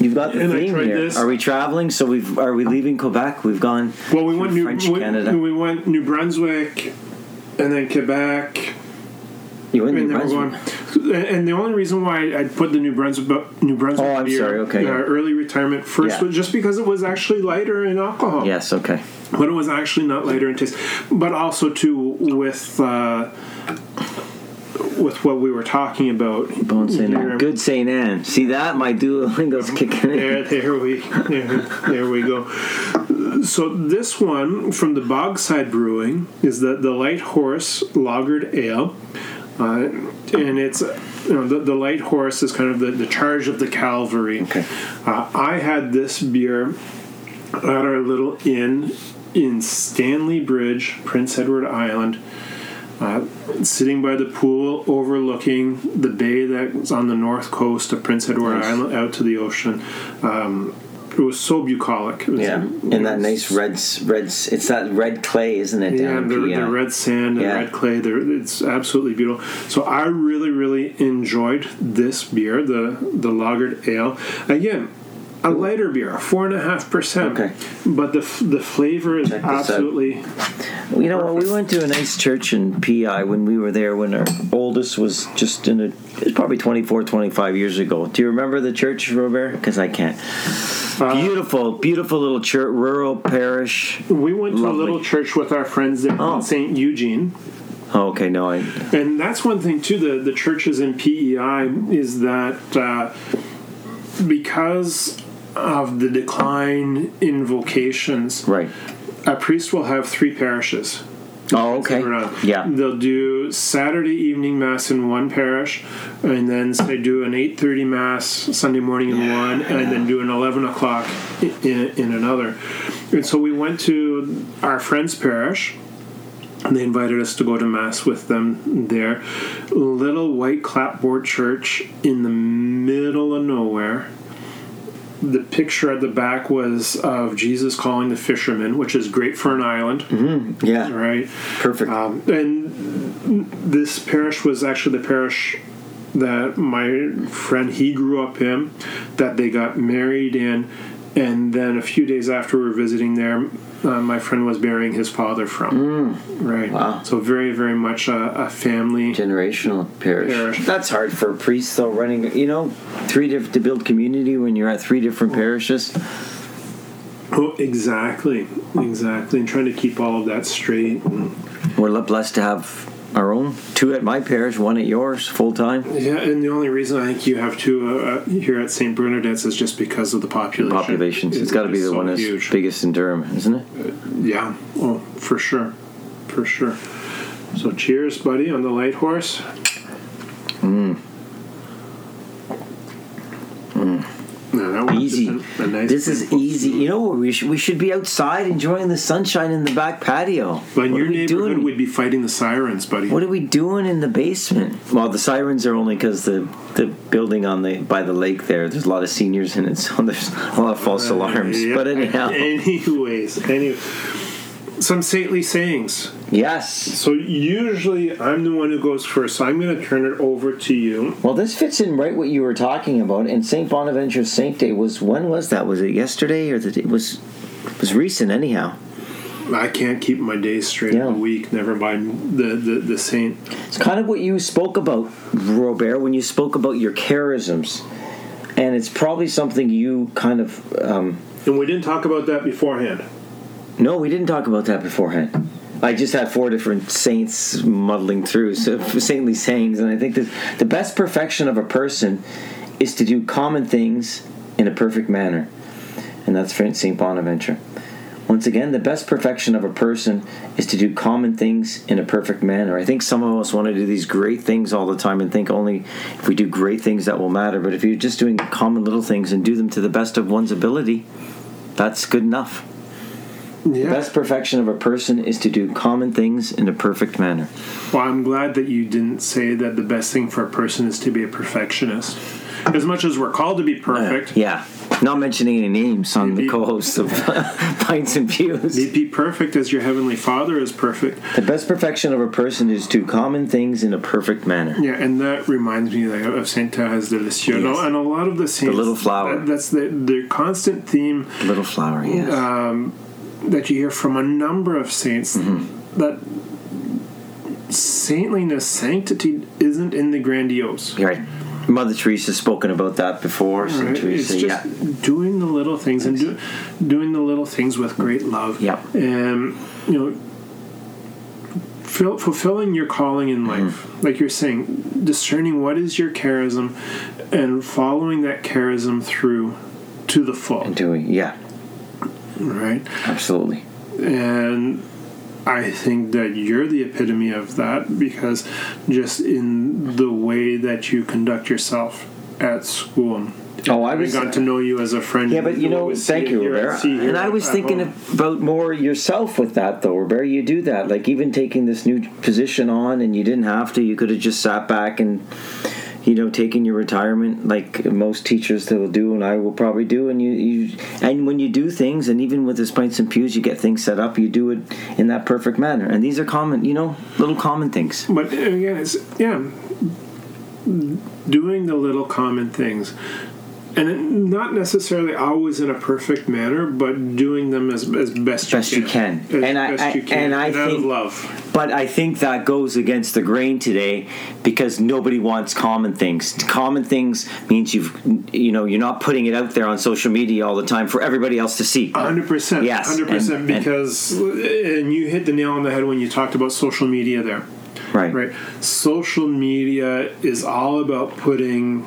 You've got the And theme here. this. Are we traveling? So we've are we leaving Quebec? We've gone. Well, we went New French we, Canada. we went New Brunswick, and then Quebec, You went and New Brunswick. And the only reason why I put the New Brunswick New Brunswick Oh, I'm beer, sorry, okay, uh, yeah. early retirement first Yeah. was just because it was actually lighter in alcohol. Yes. Okay. but it was actually not lighter in taste. But also too with. Uh, with what we were talking about, Bon Saint. Anne. Good Saint Anne. See that? My Duolingo's kicking in. There, there we, there, there we go. So this one from the Bogside Brewing is the the Light Horse Lagered Ale, uh, and it's you know the, the Light Horse is kind of the, the charge of the cavalry. Okay. Uh, I had this beer at our little inn in Stanley Bridge, Prince Edward Island. Uh, sitting by the pool overlooking the bay that's on the north coast of Prince Edward Nice. Island out to the ocean. Um, it was so bucolic. It was, Yeah, and that nice red, red. It's that red clay, isn't it? Yeah, the, the red sand and Yeah. red clay. It's absolutely beautiful. So I really, really enjoyed this beer, the the lagered ale. Again, a lighter beer, four and a half percent. Okay. but the the flavor is out. absolutely. You know what? We went to a nice church in PEI when we were there when our oldest was just in a. It was probably 24, 25 years ago. Do you remember the church, Robert? Because I can't. Uh, Beautiful, beautiful little church, rural parish. We went to Lovely. a little church with our friends there Oh. in St. Eugene. Oh, okay, no, I. And that's one thing too. The the churches in PEI is that uh, because of the decline in vocations, Right. a priest will have three parishes. Oh, okay. Yeah. they'll do Saturday evening mass in one parish, and then they do an eight thirty mass Sunday morning in one, and then do an eleven o'clock in, in another. And so we went to our friend's parish. And they invited us to go to mass with them there. Little white clapboard church in the middle of nowhere. The picture at the back was of Jesus calling the fishermen, which is great for an island, Yeah. right? Perfect. Um, and this parish was actually the parish that my friend he grew up in, that they got married in, and then a few days after we were visiting there, uh, my friend was burying his father from. Right. Wow. So very, very much a, a family. Generational parish. Parish. That's hard for a priest, though. Running, you know, three diff- to build community when you're at three different parishes. Oh, exactly, exactly, and trying to keep all of that straight. And, We're blessed to have our own two at my parish, one at yours, full time. yeah, and the only reason I think you have two uh, uh, here at St. Bernadette's is just because of the population. Populations. It's It- got to be the so one that's huge. biggest in Durham, isn't it? Yeah. Oh, for sure. For sure. So cheers, buddy, on the light horse. Mm. that was Easy. a- a nice This is easy. food. You know what? We should we should be outside enjoying the sunshine in the back patio. But in What your are neighborhood, doing? we'd be fighting the sirens, buddy. What are we doing in the basement? Well, the sirens are only because the the building on the by the lake there. There's a lot of seniors in it, so there's a lot of false alarms. Uh, Yeah. But anyhow, Anyways, any some saintly sayings. yes. So usually I'm the one who goes first, so I'm going to turn it over to you. Well, this fits in right what you were talking about. And Saint Bonaventure's Saint Day was when was that? Was it yesterday or the day? It was it was recent anyhow. I can't keep my days straight Yeah. in a week. Never mind the, the the saint. It's kind of what you spoke about, Robert, when you spoke about your charisms, and it's probably something you kind of. Um, And we didn't talk about that beforehand. No, we didn't talk about that beforehand. I just had four different saints muddling through, so saintly sayings, and I think that the best perfection of a person is to do common things in a perfect manner. And that's St. Bonaventure. Once again, the best perfection of a person is to do common things in a perfect manner. I think some of us want to do these great things all the time and think only if we do great things that will matter. But if you're just doing common little things and do them to the best of one's ability, that's good enough. Yeah. The best perfection of a person is to do common things in a perfect manner. Well, I'm glad that you didn't say that the best thing for a person is to be a perfectionist. As much as we're called to be perfect, Yeah. Not mentioning any names on the co hosts of Pints and Pews. be perfect as your heavenly Father is perfect. The best perfection of a person is to common things in a perfect manner. Yeah, and that reminds me like, of Saint Therese de Lisieux. Yes. And a lot of the saints, little flower. that- that's the, their constant theme Little flower, yes. um, that you hear from a number of saints Mm-hmm. that saintliness, sanctity isn't in the grandiose. You're right. Mother Teresa's spoken about that before. Saint Right? It's just yeah. doing the little things and do, doing the little things with great love. Yep. And, you know, fill, fulfilling your calling in Mm-hmm. life. Like you're saying, discerning what is your charism and following that charism through to the full. Doing, yeah, Right? absolutely. And I think that you're the epitome of that because just in the way that you conduct yourself at school. Oh, I was. got to know you as a friend. Yeah, but you know, thank you, Robert. And I was thinking home. about more yourself with that, though, Robert. You do that, like even taking this new position on, and you didn't have to. You could have just sat back and, you know, taking your retirement, like most teachers that will do, and I will probably do. And you, you, and when you do things, and even with the pints and pews, you get things set up. You do it in that perfect manner, and these are common, you know, little common things. But uh, again, it's yeah, doing the little common things, and not necessarily always in a perfect manner, but doing them as, as best, Best you you can, can. As And I- you can, and I out of think- love. But I think that goes against the grain today because nobody wants common things. Common things means you've, you know, you're not putting it out there on social media all the time for everybody else to see. Hundred percent, Yes, hundred percent. and- and- Because, and you hit the nail on the head when you talked about social media there. Right. Right. Social media is all about putting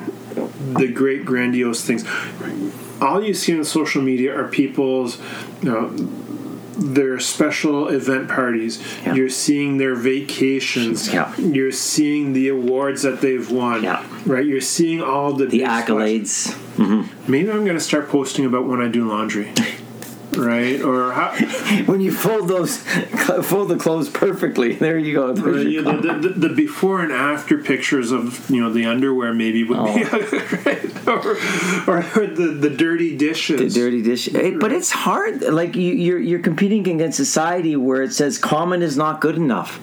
the great grandiose things. All you see on social media are people's you know, their special event parties. Yeah. You're seeing their vacations. Yeah. You're seeing the awards that they've won. Yeah. Right. You're seeing all the The accolades. Mm-hmm. Maybe I'm going to start posting about when I do laundry. right? Or how, When you fold those, fold the clothes perfectly, there you go. There's Or, your you know, com- the, the, the before and after pictures of you know the underwear maybe would be oh. right? or, or the the dirty dishes. the dirty dish. Eh, hey, but it's hard. Like you, you're you're competing against society where it says common is not good enough.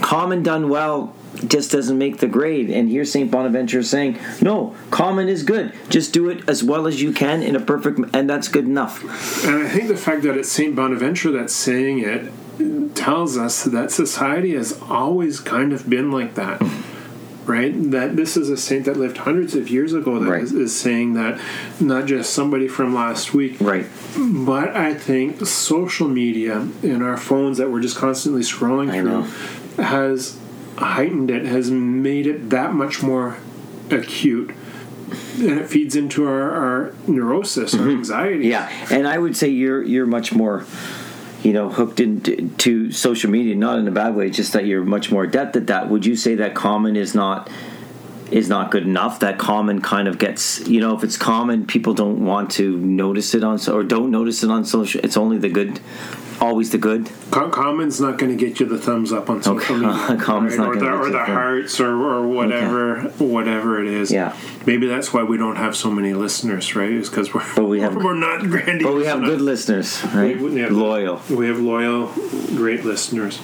Common done well just doesn't make the grade. And here's St. Bonaventure is saying, no, common is good. Just do it as well as you can in a perfect, and that's good enough. And I think the fact that it's Saint Bonaventure that's saying it tells us that society has always kind of been like that. Right? That this is a saint that lived hundreds of years ago that Right. is, is saying that not just somebody from last week, Right. But I think social media and our phones that we're just constantly scrolling I through know. has heightened it, has made it that much more acute. And it feeds into our, our neurosis, our anxiety. Mm-hmm. Yeah, and I would say you're you're much more, you know, hooked into social media. Not in a bad way, just that you're much more adept at that. Would you say that common is not is not good enough? That common kind of gets, you know, if it's common, people don't want to notice it on so or don't notice it on social. It's only the good, always the good. Com- Common's not going to get you the thumbs up on social Okay. media, Common's not or the, get or the the- hearts or, or whatever, whatever it is. Yeah. maybe that's why we don't have so many listeners, right? Is because we're But we have- we're not grandiose. But we have enough. good listeners, right? We- yeah. Loyal. We have loyal, great listeners.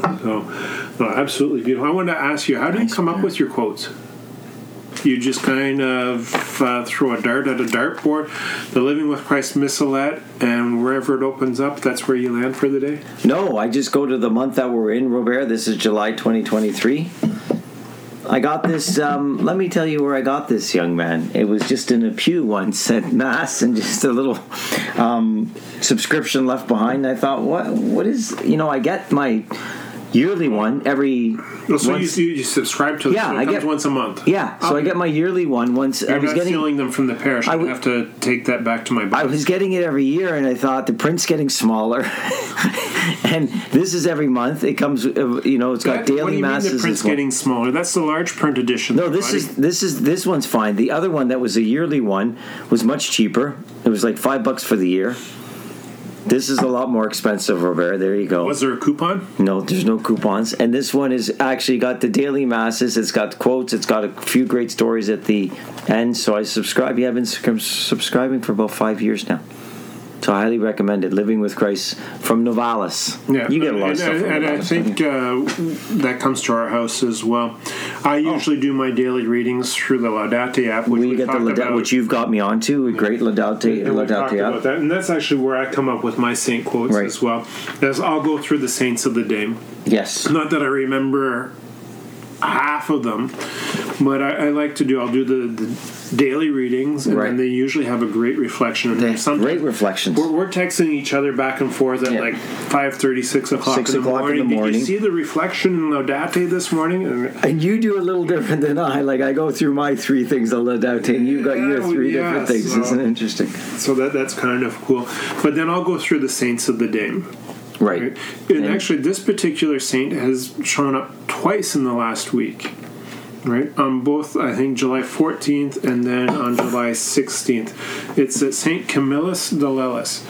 So, no, absolutely beautiful. I wanted to ask you, how do you come up with your quotes? You just kind of uh, throw a dart at a dartboard, the Living with Christ Missalette, and wherever it opens up, that's where you land for the day? No, I just go to the month that we're in, Robert. This is July 2023. I got this. Um, let me tell you where I got this, young man. It was just in a pew once at mass, and just a little um, subscription left behind. I thought, what? What is? You know, I get my yearly one every. Well, so once- you, you subscribe to it. Yeah, so I get- once a month. yeah, so I get my yearly one once. I You're was not getting. stealing them from the parish. I I would- have to take that back to my. I was getting it every year, and I thought the print's getting smaller. and this is every month. It comes, uh, you know, it's got That- what daily do you masses. Mean the print's getting smaller. That's the large print edition. No, this is this is this one's fine. The other one that was a yearly one was much cheaper. It was like five bucks for the year. This is a lot more expensive, Robert. There you go. Was there a coupon? No, there's no coupons. And this one is actually got the daily masses. It's got quotes. It's got a few great stories at the end. So I subscribe. Yeah, I've been sub- subscribing for about five years now. So I highly recommend it. Living with Christ from Novalis. Yeah, you get a lot and, of stuff. And, and I think uh, that comes to our house as well. I usually do my daily readings through the Laudate app, which we we get the Laudate, about. which you've got me onto. A great Laudate, and Laudate app. that, and that's actually where I come up with my saint quotes Right. as well. As I'll go through the saints of the day. Yes. Not that I remember half of them, but I, I like to do. I'll do the, the daily readings, and Right. then they usually have a great reflection. them. They- great reflections. We're, we're texting each other back and forth at Yeah. like five thirty, six o'clock, Six in, the o'clock in the morning. Did you see the reflection in Laudate this morning? And And you do a little different than I. Like I go through my three things on Laudate, and you've got your three yeah, different things. so- Isn't it interesting? So that that's kind of cool. But then I'll go through the saints of the day. Right. Right? And And- actually, this particular saint has shown up twice in the last week. Right on both, I think July 14th and then on July 16th. It's at Saint Camillus de Lellis.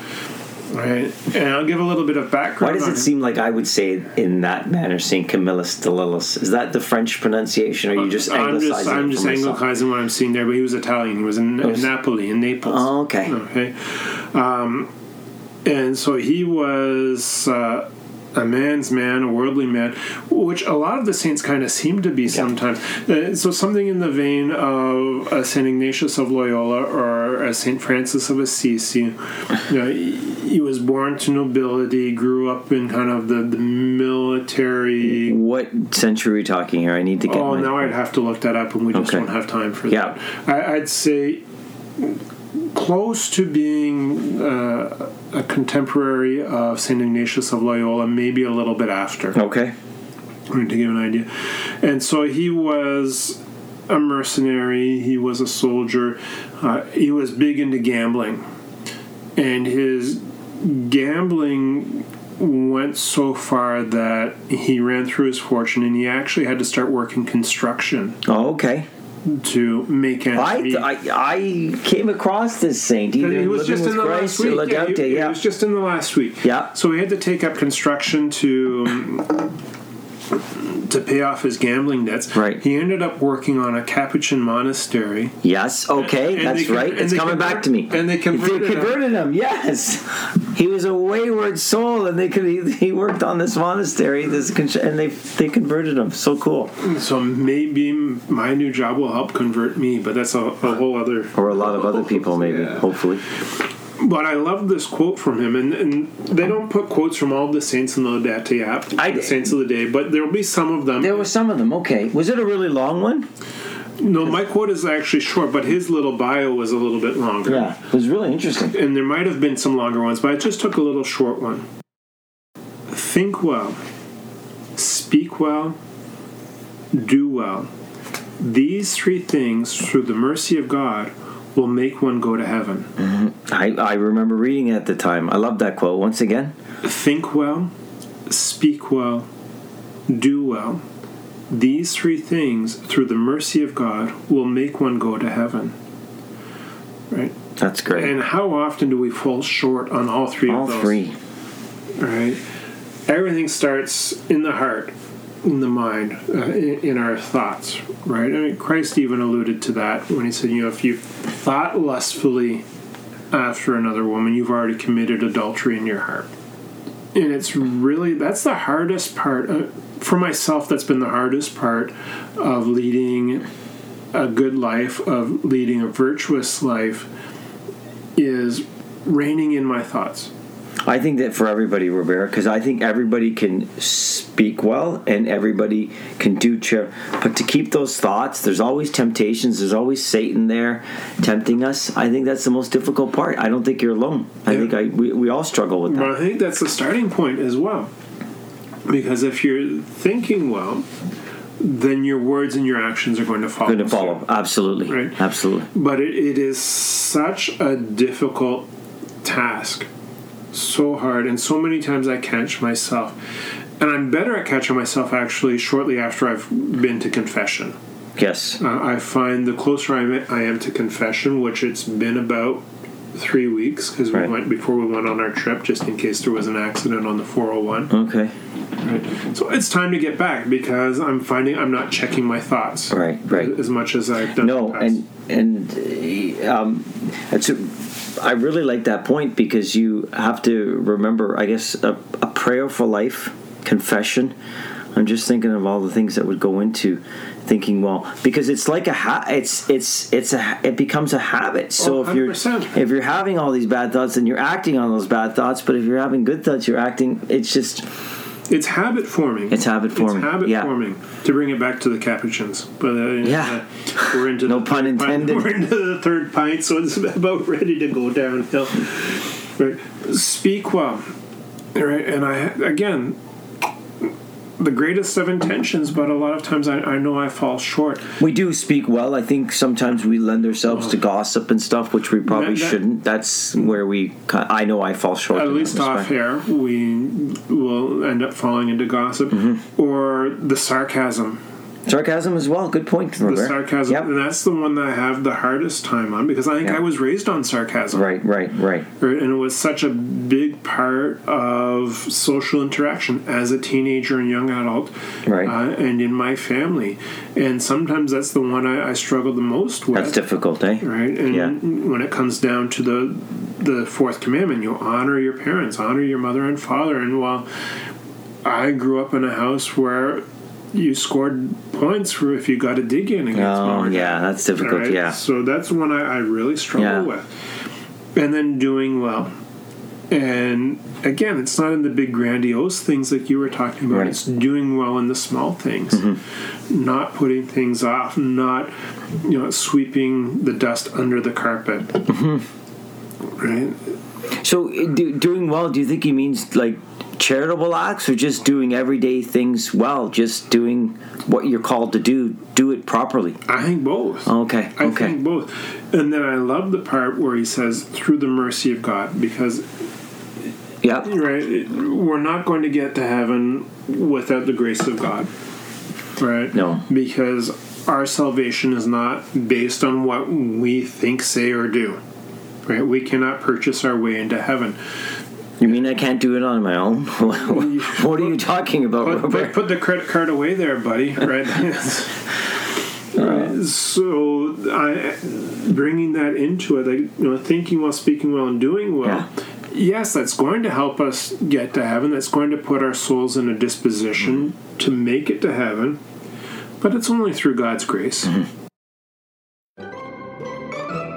Right, and I'll give a little bit of background. Why does it seem like I would say in that manner, Saint Camillus de Lillis? Is that the French pronunciation, or are you just I'm anglicizing just, I'm just anglicizing what I'm seeing there, but he was Italian. He was in, in Napoli, in Naples. Oh, okay. Okay. Um, and so he was uh, a man's man, a worldly man, which a lot of the saints kind of seem to be sometimes. Uh, so something in the vein of a Saint Ignatius of Loyola or a Saint Francis of Assisi. You know, he, he was born to nobility, grew up in kind of the, the military. What century are we talking here? I need to get. Oh, my, now I'd have to look that up, and we just Okay. don't have time for Yeah. that. I, I'd say close to being uh, a contemporary of Saint Ignatius of Loyola, maybe a little bit after, Okay. to give an idea. And so he was a mercenary. He was a soldier. Uh, he was big into gambling, and his gambling went so far that he ran through his fortune and he actually had to start working construction Oh, okay. To make ends I, meet. I I came across this saint. Either he was just in the Christ last week. Yeah, he, he was just in the last week. Yeah. So we had to take up construction to um, to pay off his gambling debts. Right. He ended up working on a Capuchin monastery. Yes, okay, And that's con- right. It's they coming back to me. and they converted him. converted him. Yes, he was a wayward soul, and they could. He, he worked on this monastery, this and they they converted him. So cool. So maybe my new job will help convert me, but that's a, a whole other. Or a lot of other people, maybe. Yeah. Hopefully. But I love this quote from him, and, and they don't put quotes from all the saints in the Laudate app, I- the saints of the day, but there will be some of them. There were some of them. Okay, was it a really long one? No, my quote is actually short, but his little bio was a little bit longer. Yeah, it was really interesting. And there might have been some longer ones, but I just took a little short one. Think well, speak well, do well. These three things, through the mercy of God, will make one go to heaven. I, I remember reading it at the time. I love that quote. Once again, Think well, speak well, do well. These three things, through the mercy of God, will make one go to heaven. Right? that's great. And how often do we fall short on all three All of those? three. Right? Everything starts in the heart, in the mind, uh, in, in our thoughts, right? I mean, Christ even alluded to that when he said, you know, if you thought lustfully after another woman, you've already committed adultery in your heart. And it's really, that's the hardest part. Uh, for myself, that's been the hardest part of leading a good life, of leading a virtuous life, is reining in my thoughts. I think that for everybody, Robert, because I think everybody can speak well and everybody can do chair. But to keep those thoughts, there's always temptations. There's always Satan there tempting us. I think that's the most difficult part. I don't think you're alone. I Yeah. think I we, we all struggle with But that. I think that's the starting point as well. because if you're thinking well, then your words and your actions are going to follow. Going to follow. suit. Absolutely. Right. Absolutely. But it, it is such a difficult task, so hard, and so many times I catch myself. And I'm better at catching myself actually shortly after I've been to confession. Yes. Uh, I find the closer I am, to confession, which it's been about three weeks because we Right. went before we went on our trip, just in case there was an accident on the 401. Okay. Right. So it's time to get back because I'm finding I'm not checking my thoughts Right. Right. as much as I've done. No, in the past. and and um, it's a, I really like that point because you have to remember, I guess, a, a prayer for life, confession. I'm just thinking of all the things that would go into thinking well because it's like a ha- it's it's it's a it becomes a habit so Oh, if you're oh, if you're having all these bad thoughts and you're acting on those bad thoughts but if you're having good thoughts you're acting it's just It's habit forming. It's habit forming, It's habit yeah. forming. To bring it back to the Capuchins, but uh, Yeah. uh, we're into No the pun third pint- intended. We're into the third pint, so it's about ready to go downhill. Right. Speak well, right? And I again, the greatest of intentions, but a lot of times I, I know I fall short. We do speak well. I think sometimes we lend ourselves to gossip and stuff, which we probably That- that- shouldn't. That's where we. I know I fall short. At least off air, we will end up falling into gossip Mm-hmm. or the sarcasm. Sarcasm as well. Good point, The sarcasm, Yep. and that's the one that I have the hardest time on because I think Yeah. I was raised on sarcasm, Right, right, right. Right, and it was such a big part of social interaction as a teenager and young adult, Right. Uh, and in my family. And sometimes that's the one I, I struggle the most with. That's difficult, eh? Right, and Yeah. when it comes down to the the fourth commandment, you honor your parents, honor your mother and father. And while I grew up in a house where you scored points for if you got a dig in against Oh, yeah, that's difficult. Right? Yeah. So that's one I, I really struggle Yeah. with. And then doing well. And again, it's not in the big grandiose things like you were talking about. Right. It's doing well in the small things. Mm-hmm. Not putting things off, not you know, sweeping the dust under the carpet. Mm-hmm. Right? So, do, doing well, do you think he means like charitable acts or just doing everyday things well? Just doing what you're called to do, do it properly? I think both. Okay, I okay. think both. And then I love the part where he says, through the mercy of God, because Yeah. right we're not going to get to heaven without the grace of god right No. because our salvation is not based on what we think say or do right we cannot purchase our way into heaven You mean I can't do it on my own? what are you talking about, put, Robert? put the credit card away there buddy right Right. so I, bringing that into it, like you know, thinking well, speaking well, and doing well. Yeah. Yes, that's going to help us get to heaven. That's going to put our souls in a disposition Mm-hmm. to make it to heaven. But it's only through God's grace. Mm-hmm.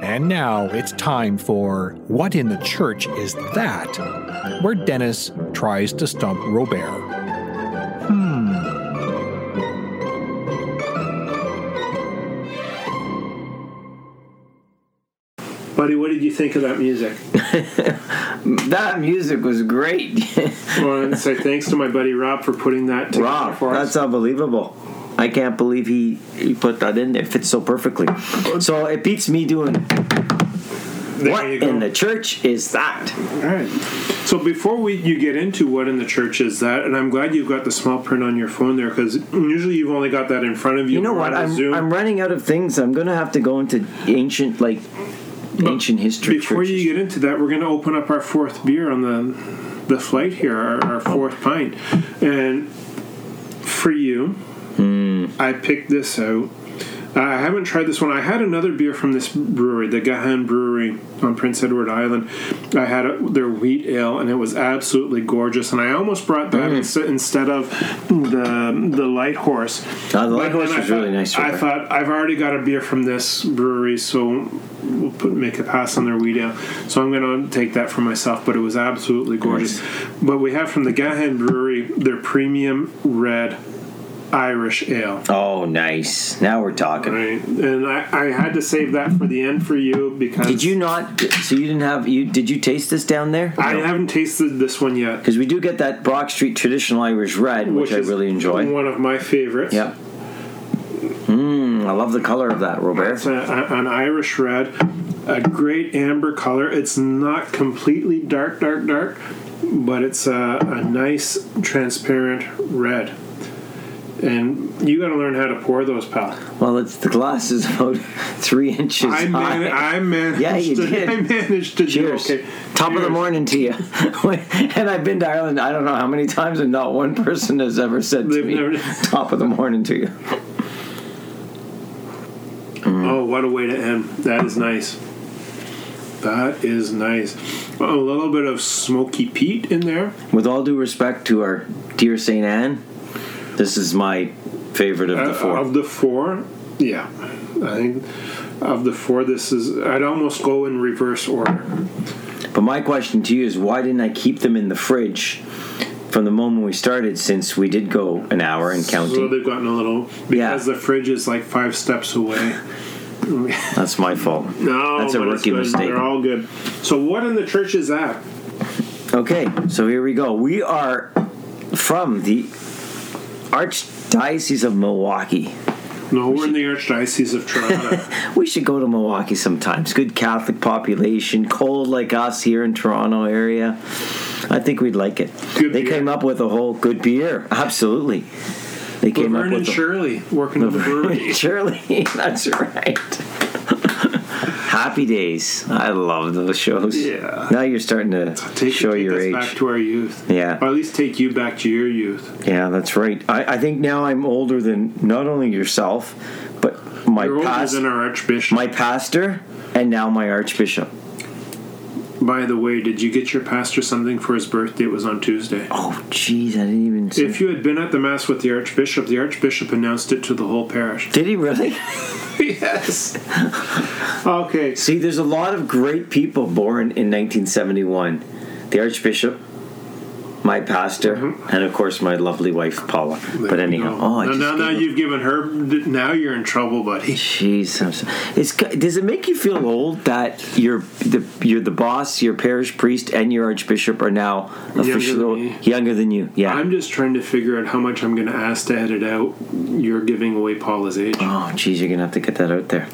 And now it's time for What in the Church Is That? Where Dennis tries to stump Robert. Hmm. Buddy, what did you think of that music? That music was great. I want to say thanks to my buddy Rob for putting that together Rob, for that's unbelievable. I can't believe he, he put that in there. It fits so perfectly. So it beats me doing There what in the church is that? All right. So before we you get into what in the church is that, and I'm glad you've got the small print on your phone there because usually you've only got that in front of you. You know what? I'm, Zoom. I'm running out of things. I'm going to have to go into ancient, like, ancient history. Before churches. you get into that, we're going to open up our fourth beer on the the flight here, our, our fourth pint, and for you. I picked this out. I haven't tried this one. I had another beer from this brewery, the Gahan Brewery on Prince Edward Island. I had a, their wheat ale, and it was absolutely gorgeous. And I almost brought that Mm. ins- instead of the the Light Horse. Uh, the Light Horse was really thought- nice, I thought I've already got a beer from this brewery, so we'll put make a pass on their wheat ale. So I'm going to take that for myself. But it was absolutely gorgeous. But we have from the Gahan Brewery their premium red Irish Ale. Oh, nice. Now we're talking. Right, and I, I had to save that for the end for you because Did you not? So you didn't have you? Did you taste this down there? I haven't tasted this one yet, Because we do get that Brock Street traditional Irish red, which, I really enjoy. One of my favorites. Yep. Mmm, I love the color of that, Robert. It's a, a- an Irish red, a great amber color. It's not completely dark, dark, dark, but it's a, a nice transparent red. And you got to learn how to pour those, pal. Well, it's the glass is about three inches I, man, high. I managed. Yeah, you to, did. I managed to Cheers. do okay. Top of the morning to you. and I've been to Ireland. I don't know how many times, and not one person has ever said to They've me, never- "Top of the morning to you." Oh, what a way to end! That is nice. That is nice. A little bit of smoky peat in there. With all due respect to our dear Saint Anne, this is my favorite of the Uh, four. Of the four, yeah. I think of the four, this is. I'd almost go in reverse order. But my question to you is why didn't I keep them in the fridge from the moment we started since we did go an hour and counting, So they've gotten a little because the fridge is like five steps away. That's my fault. No, That's a rookie mistake. They're all good. So what in the church is that? Okay, so here we go. We are from the Archdiocese of Milwaukee. No, we're in the Archdiocese of Toronto. We should go to Milwaukee sometimes. Good Catholic population, cold like us here in Toronto area. I think we'd like it. Good they beer. came up with a whole good beer. Absolutely. They came Laverne up and with a- Shirley working at the brewery. Shirley, that's right. Happy days. I love those shows. Yeah. Now you're starting to Take, show take your us age. back to our youth. Yeah. Or at least take you back to your youth. Yeah, that's right. I, I think now I'm older than not only yourself, but my You're older than our Archbishop. my pastor, and now my archbishop. By the way, did you get your pastor something for his birthday? It was on Tuesday. Oh, jeez, I didn't even. See. If you had been at the mass with the Archbishop, the Archbishop announced it to the whole parish. Did he really? yes. okay. See, there's a lot of great people born in 1971. The archbishop, my pastor, mm-hmm. and of course my lovely wife Paula. But anyhow, oh, I now, now, now you've given her. Now you're in trouble, buddy. Jeez, so, it's does it make you feel old that you're the you're the boss, your parish priest, and your archbishop are now Younger officially than me. younger than you? Yeah. I'm just trying to figure out how much I'm going to ask to edit out. You're giving away Paula's age. oh, geez, you're gonna have to get that out there.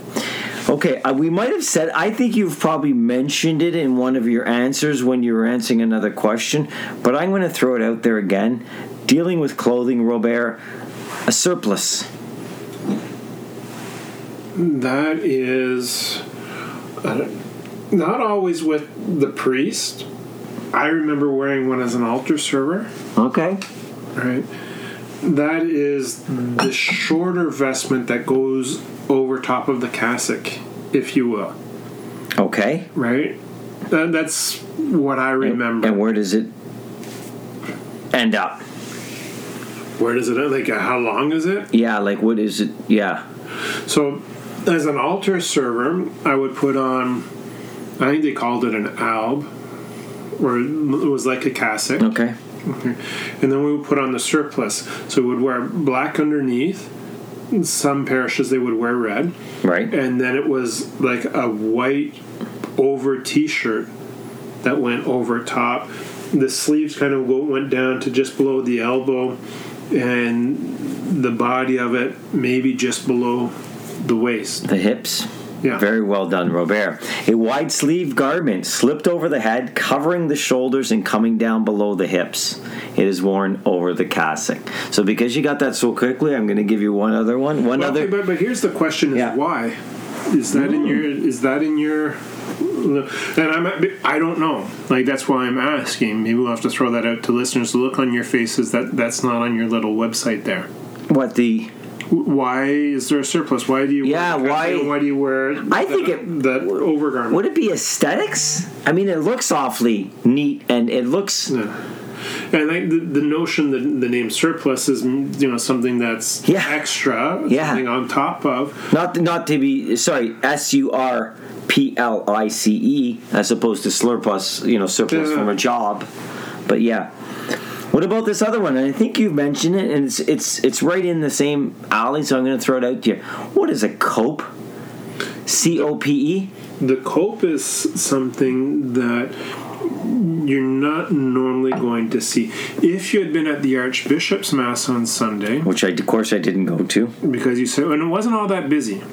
Okay, uh, we might have said. I think you've probably mentioned it in one of your answers when you were answering another question, but I'm going to throw it out there again. Dealing with clothing, Robert, a surplice. That is uh, not always with the priest. I remember wearing one as an altar server. Okay. Right. That is the shorter vestment that goes over top of the cassock, if you will. Okay. Right. That, that's what I remember. And where does it end up? Where does it end? like? uh, How long is it? Yeah, like what is it? Yeah. So, as an altar server, I would put on. I think they called it an alb, or it was like a cassock. Okay. And then we would put on the surplice. So we would wear black underneath. In some parishes they would wear red. Right. And then it was like a white over t shirt that went over top. The sleeves kind of went down to just below the elbow, and the body of it maybe just below the waist. The hips. Yeah. Very well done, Robert. A wide sleeve garment slipped over the head, covering the shoulders and coming down below the hips. It is worn over the cassock. So, because you got that so quickly, I'm going to give you one other one. One Well, other. but, but here's the question: Is Yeah. why? Is that in mm. your? Is that in your? And I'm. I don't know. Like that's why I'm asking. Maybe we'll have to throw that out to listeners. Look on your faces that that's not on your little website there. what the. Why is there a surplice? Why do you? Yeah, wear why- Why do you wear? I think it- that overgarment. Would it be aesthetics? I mean, it looks awfully neat and it looks. Yeah. And I, the, the notion that the name surplus is you know something that's Yeah. extra, Yeah. something on top of. Not, not to be. Sorry, S U R P L I C E, as opposed to surplus, you know, surplus Yeah. from a job. But yeah. What about this other one? I think you've mentioned it, and it's it's it's right in the same alley. So I'm going to throw it out to you. What is a cope? C O P E. The cope is something that you're not normally going to see. If you had been at the Archbishop's Mass on Sunday, which I, of course, I didn't go to. because you said, and it wasn't all that busy,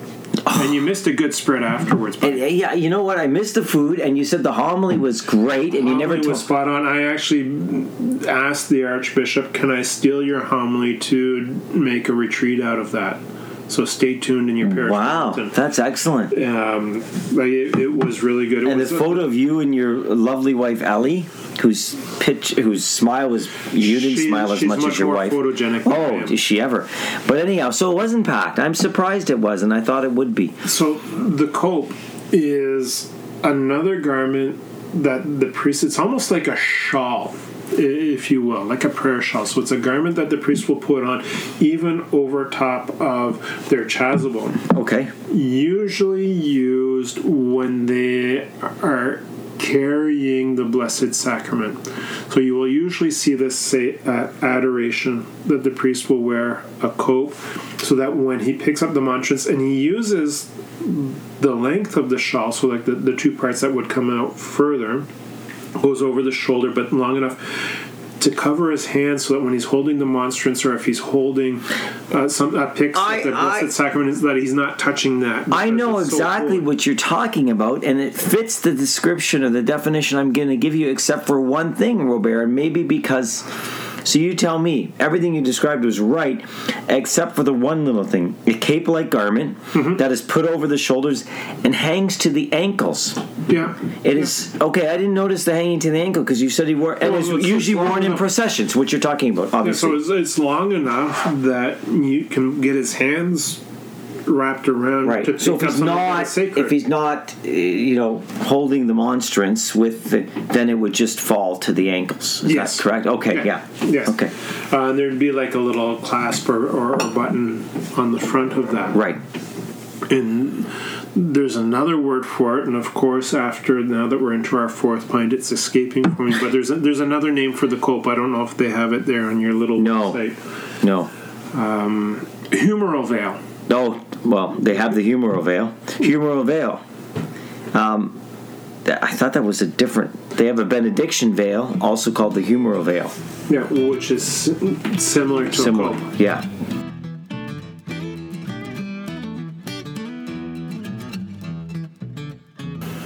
and you missed a good spread afterwards. But And, yeah, you know what? I missed the food, and you said the homily was great, and you never told. was spot on. I actually asked the Archbishop, "Can I steal your homily to make a retreat out of that?" So stay tuned in your parish. Wow, bulletin. that's excellent. um, like it, it was really good. It And the was photo of you and your lovely wife Ellie, whose pitch, whose smile was you didn't She- smile as much, much as your wife. photogenic Oh, did she ever? But anyhow, so it wasn't packed. I'm surprised it was, and I thought it would be. So the cope is another garment that the priest. It's almost like a shawl, if you will, like a prayer shawl. So it's a garment that the priest will put on, even over top of their chasuble. Okay. Usually used when they are carrying the blessed sacrament. So you will usually see this say at adoration that the priest will wear a cope so that when he picks up the monstrance and he uses the length of the shawl, so like the, the two parts that would come out further, goes over the shoulder, but long enough to cover his hands so that when he's holding the monstrance or if he's holding uh, some a pyx I- with the blessed I- sacrament, is that he's not touching that. I know it's so exactly what you're talking about, and it fits the description or the definition I'm going to give you, except for one thing, Robert, and maybe because. So you tell me, everything you described was right, except for the one little thing a cape like garment Mm-hmm. that is put over the shoulders and hangs to the ankles. Yeah. It is okay. I didn't notice the hanging to the ankle because you said he wore, and Well, it's it's- usually worn in processions. What you're talking about, Yeah, obviously. so it's, it's long enough that you can get his hands wrapped around Right. So if he's not, if he's not, you know, holding the monstrance with, the, then it would just fall to the ankles. Is Yes. that correct? Okay. Yeah. Yes. Okay. Uh, and there'd be like a little clasp or, or, or button on the front of that. Right. And there's another word for it, and of course, after now that we're into our fourth pint, it's escaping from me. But there's a, there's another name for the cope. I don't know if they have it there on your little No. website. No. Humeral veil. Oh well, they have the humeral veil. Humeral veil. Um, I thought that was a different. They have a benediction veil, also called the humeral veil. Yeah, which is similar to Similar. a. Yeah.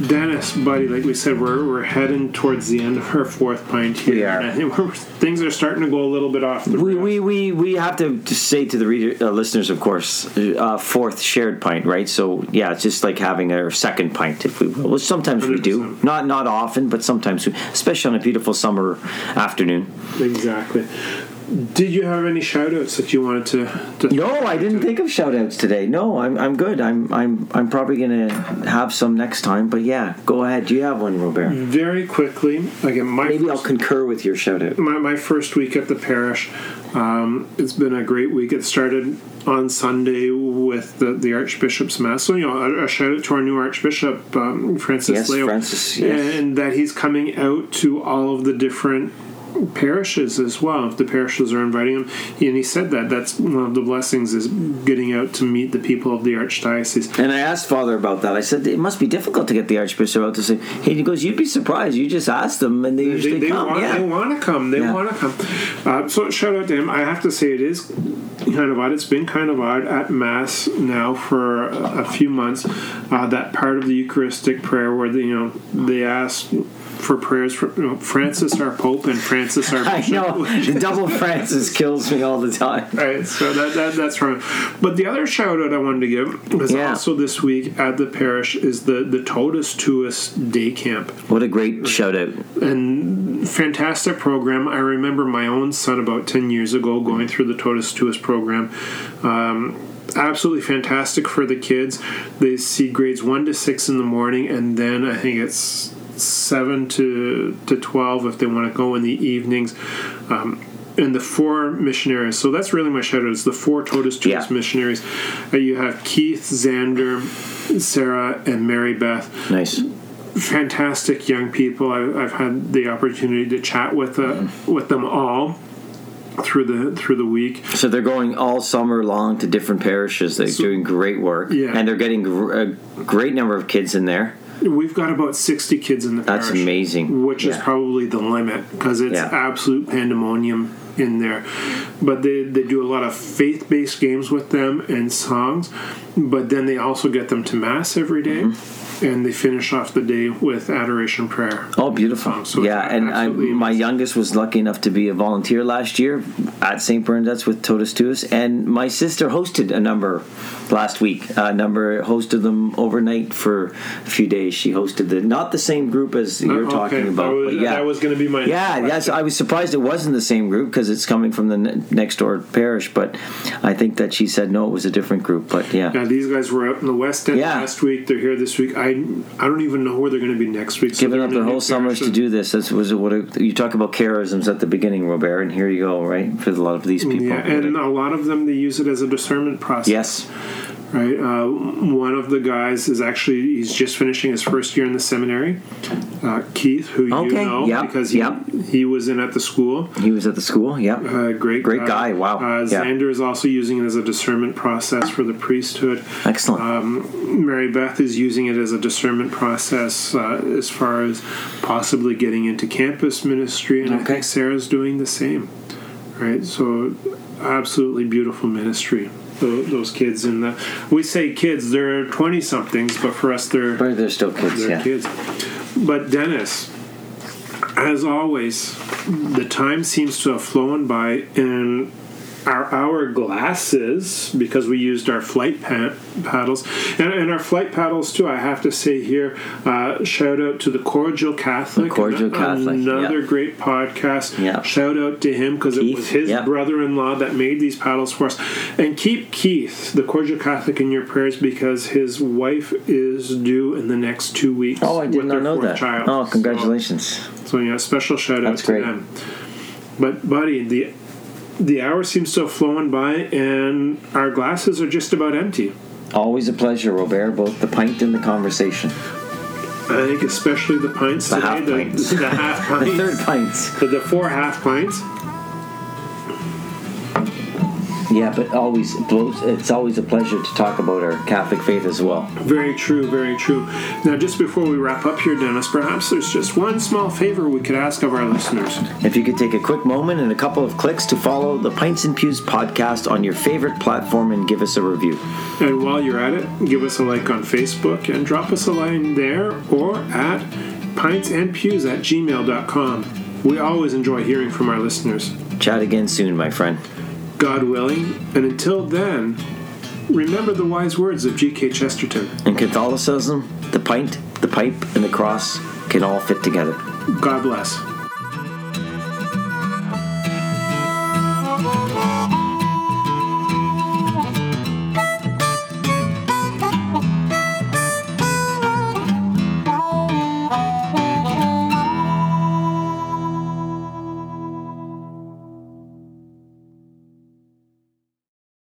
Dennis, buddy, like we said, we're, we're heading towards the end of our fourth pint here. We are. And I think we're, things are starting to go a little bit off the We, we, we, we have to say to the reader, uh, listeners, of course, uh, fourth shared pint, right? So yeah, it's just like having our second pint, if we will, which sometimes we do. Not not often, but sometimes, we, especially on a beautiful summer afternoon. Exactly. Did you have any shout outs that you wanted to, to No, I didn't think of shout outs today. No, I'm, I'm good. I'm I'm I'm probably gonna have some next time. But yeah, go ahead. Do you have one, Robert? Very quickly, again, my Maybe I'll concur with your shout out. my, my first week at the parish. Um, it's been a great week. It started on Sunday with the, the Archbishop's Mass. So, you know, a, a shout out to our new Archbishop, um, Francis Yes, Leo. Francis, yes. And that he's coming out to all of the different parishes as well if the parishes are inviting him and he said that that's one of the blessings is getting out to meet the people of the archdiocese And I asked Father about that. I said it must be difficult to get the Archbishop out to say. Hey, he goes, "You'd be surprised. You just ask them, and they usually they, they come." want, yeah. they want to come. They Yeah. want to come. Uh, so shout out to him. I have to say it is kind of odd. It's been kind of odd at Mass now for a, a few months. Uh, that part of the Eucharistic prayer where they, you know they ask for prayers for you know, Francis our Pope and Francis our Bishop. I know the double Francis kills me all the time. Right, so that, that that's from. But the other shout out I wanted to give was Yeah. also this week at the parish is the the Totus Tuus Day Camp. What a great shout out! and fantastic program. I remember my own son about 10 years ago going through the Totus Tuus program. Um, absolutely fantastic for the kids. They see grades 1 to 6 in the morning, and then I think it's 7 to, to 12 if they want to go in the evenings. Um, and the four missionaries. So that's really my shout out. It's the four Totus Tuus Yeah. missionaries. Uh, you have Keith, Xander, Sarah, and Mary Beth Nice. fantastic young people. I, I've had the opportunity to chat with uh, with them all through the through the week. So they're going all summer long to different parishes. They're doing great work, Yeah. and they're getting gr- a great number of kids in there. We've got about sixty kids in the That's parish, amazing. which is probably the limit because it's Yeah. absolute pandemonium in there. But they they do a lot of faith based games with them and songs, but then they also get them to mass every day, Mm-hmm. And they finish off the day with adoration prayer. Oh, beautiful! Um, so yeah, and I, my amazing. youngest was lucky enough to be a volunteer last year at St. Bernadette's with Totus Tuus, and my sister hosted a number last week. A number hosted them overnight for a few days. She hosted the not the same group as you're Uh, talking about, was, but yeah, that was going to be my Yeah, yes, I was surprised it wasn't the same group because it's coming from the ne- next door parish. But I think that she said no, it was a different group. But yeah, Yeah, these guys were out in the West End Yeah. last week. They're here this week. I I don't even know where they're going to be next week. So giving up their whole summers to do this. That's was what you talk about charisms at the beginning, Robert, and here you go, right? For a lot of these mm, people, Yeah, and a lot of them they use it as a discernment process. yes, right? Uh, one of the guys is actually he's just finishing his first year in the seminary. Uh, Keith, who you Okay, know yep, because he, yep. he was in at the school. he was at the school. Yeah, Uh, great, Great guy, wow, Uh, yeah. Xander is also using it as a discernment process for the priesthood. excellent. Um, Mary Beth is using it as a discernment process uh, as far as possibly getting into campus ministry, and I think Sarah's doing the same. Right, so absolutely beautiful ministry. Tho- Those kids in the we say kids, they're twenty somethings, but for us they're but they're still kids. they're Yeah, kids. But Dennis, as always, the time seems to have flown by, and our hourglasses, because we used our flight pa- paddles, and, and our flight paddles too. I have to say here, uh, shout out to the Cordial Catholic, The Cordial an- Catholic, another yeah. great podcast. Yeah. Shout out to him because it was his yeah. brother-in-law that made these paddles for us. And keep Keith, the Cordial Catholic, in your prayers because his wife is due in the next two weeks. Oh, I did not know that. Child. Oh, congratulations! So, so yeah, special shout out That's to great. them. But buddy, the the hour seems to have flown by, and our glasses are just about empty. Always a pleasure, Robert. Both the pint and the conversation. I think especially the pints The today, half the, pints. the half pints, The third pints. the, the four half pints. Yeah, but always blows. It's always a pleasure to talk about our Catholic faith as well. Very true, very true. Now, just before we wrap up here, Dennis, perhaps there's just one small favor we could ask of our listeners. If you could take a quick moment and a couple of clicks to follow the Pints and Pews podcast on your favorite platform and give us a review. And while you're at it, give us a like on Facebook and drop us a line there or at pintsandpews at gmail.com. We always enjoy hearing from our listeners. Chat again soon, my friend. God willing, and until then, remember the wise words of G.K. Chesterton In Catholicism, the pint, the pipe, and the cross can all fit together. God bless.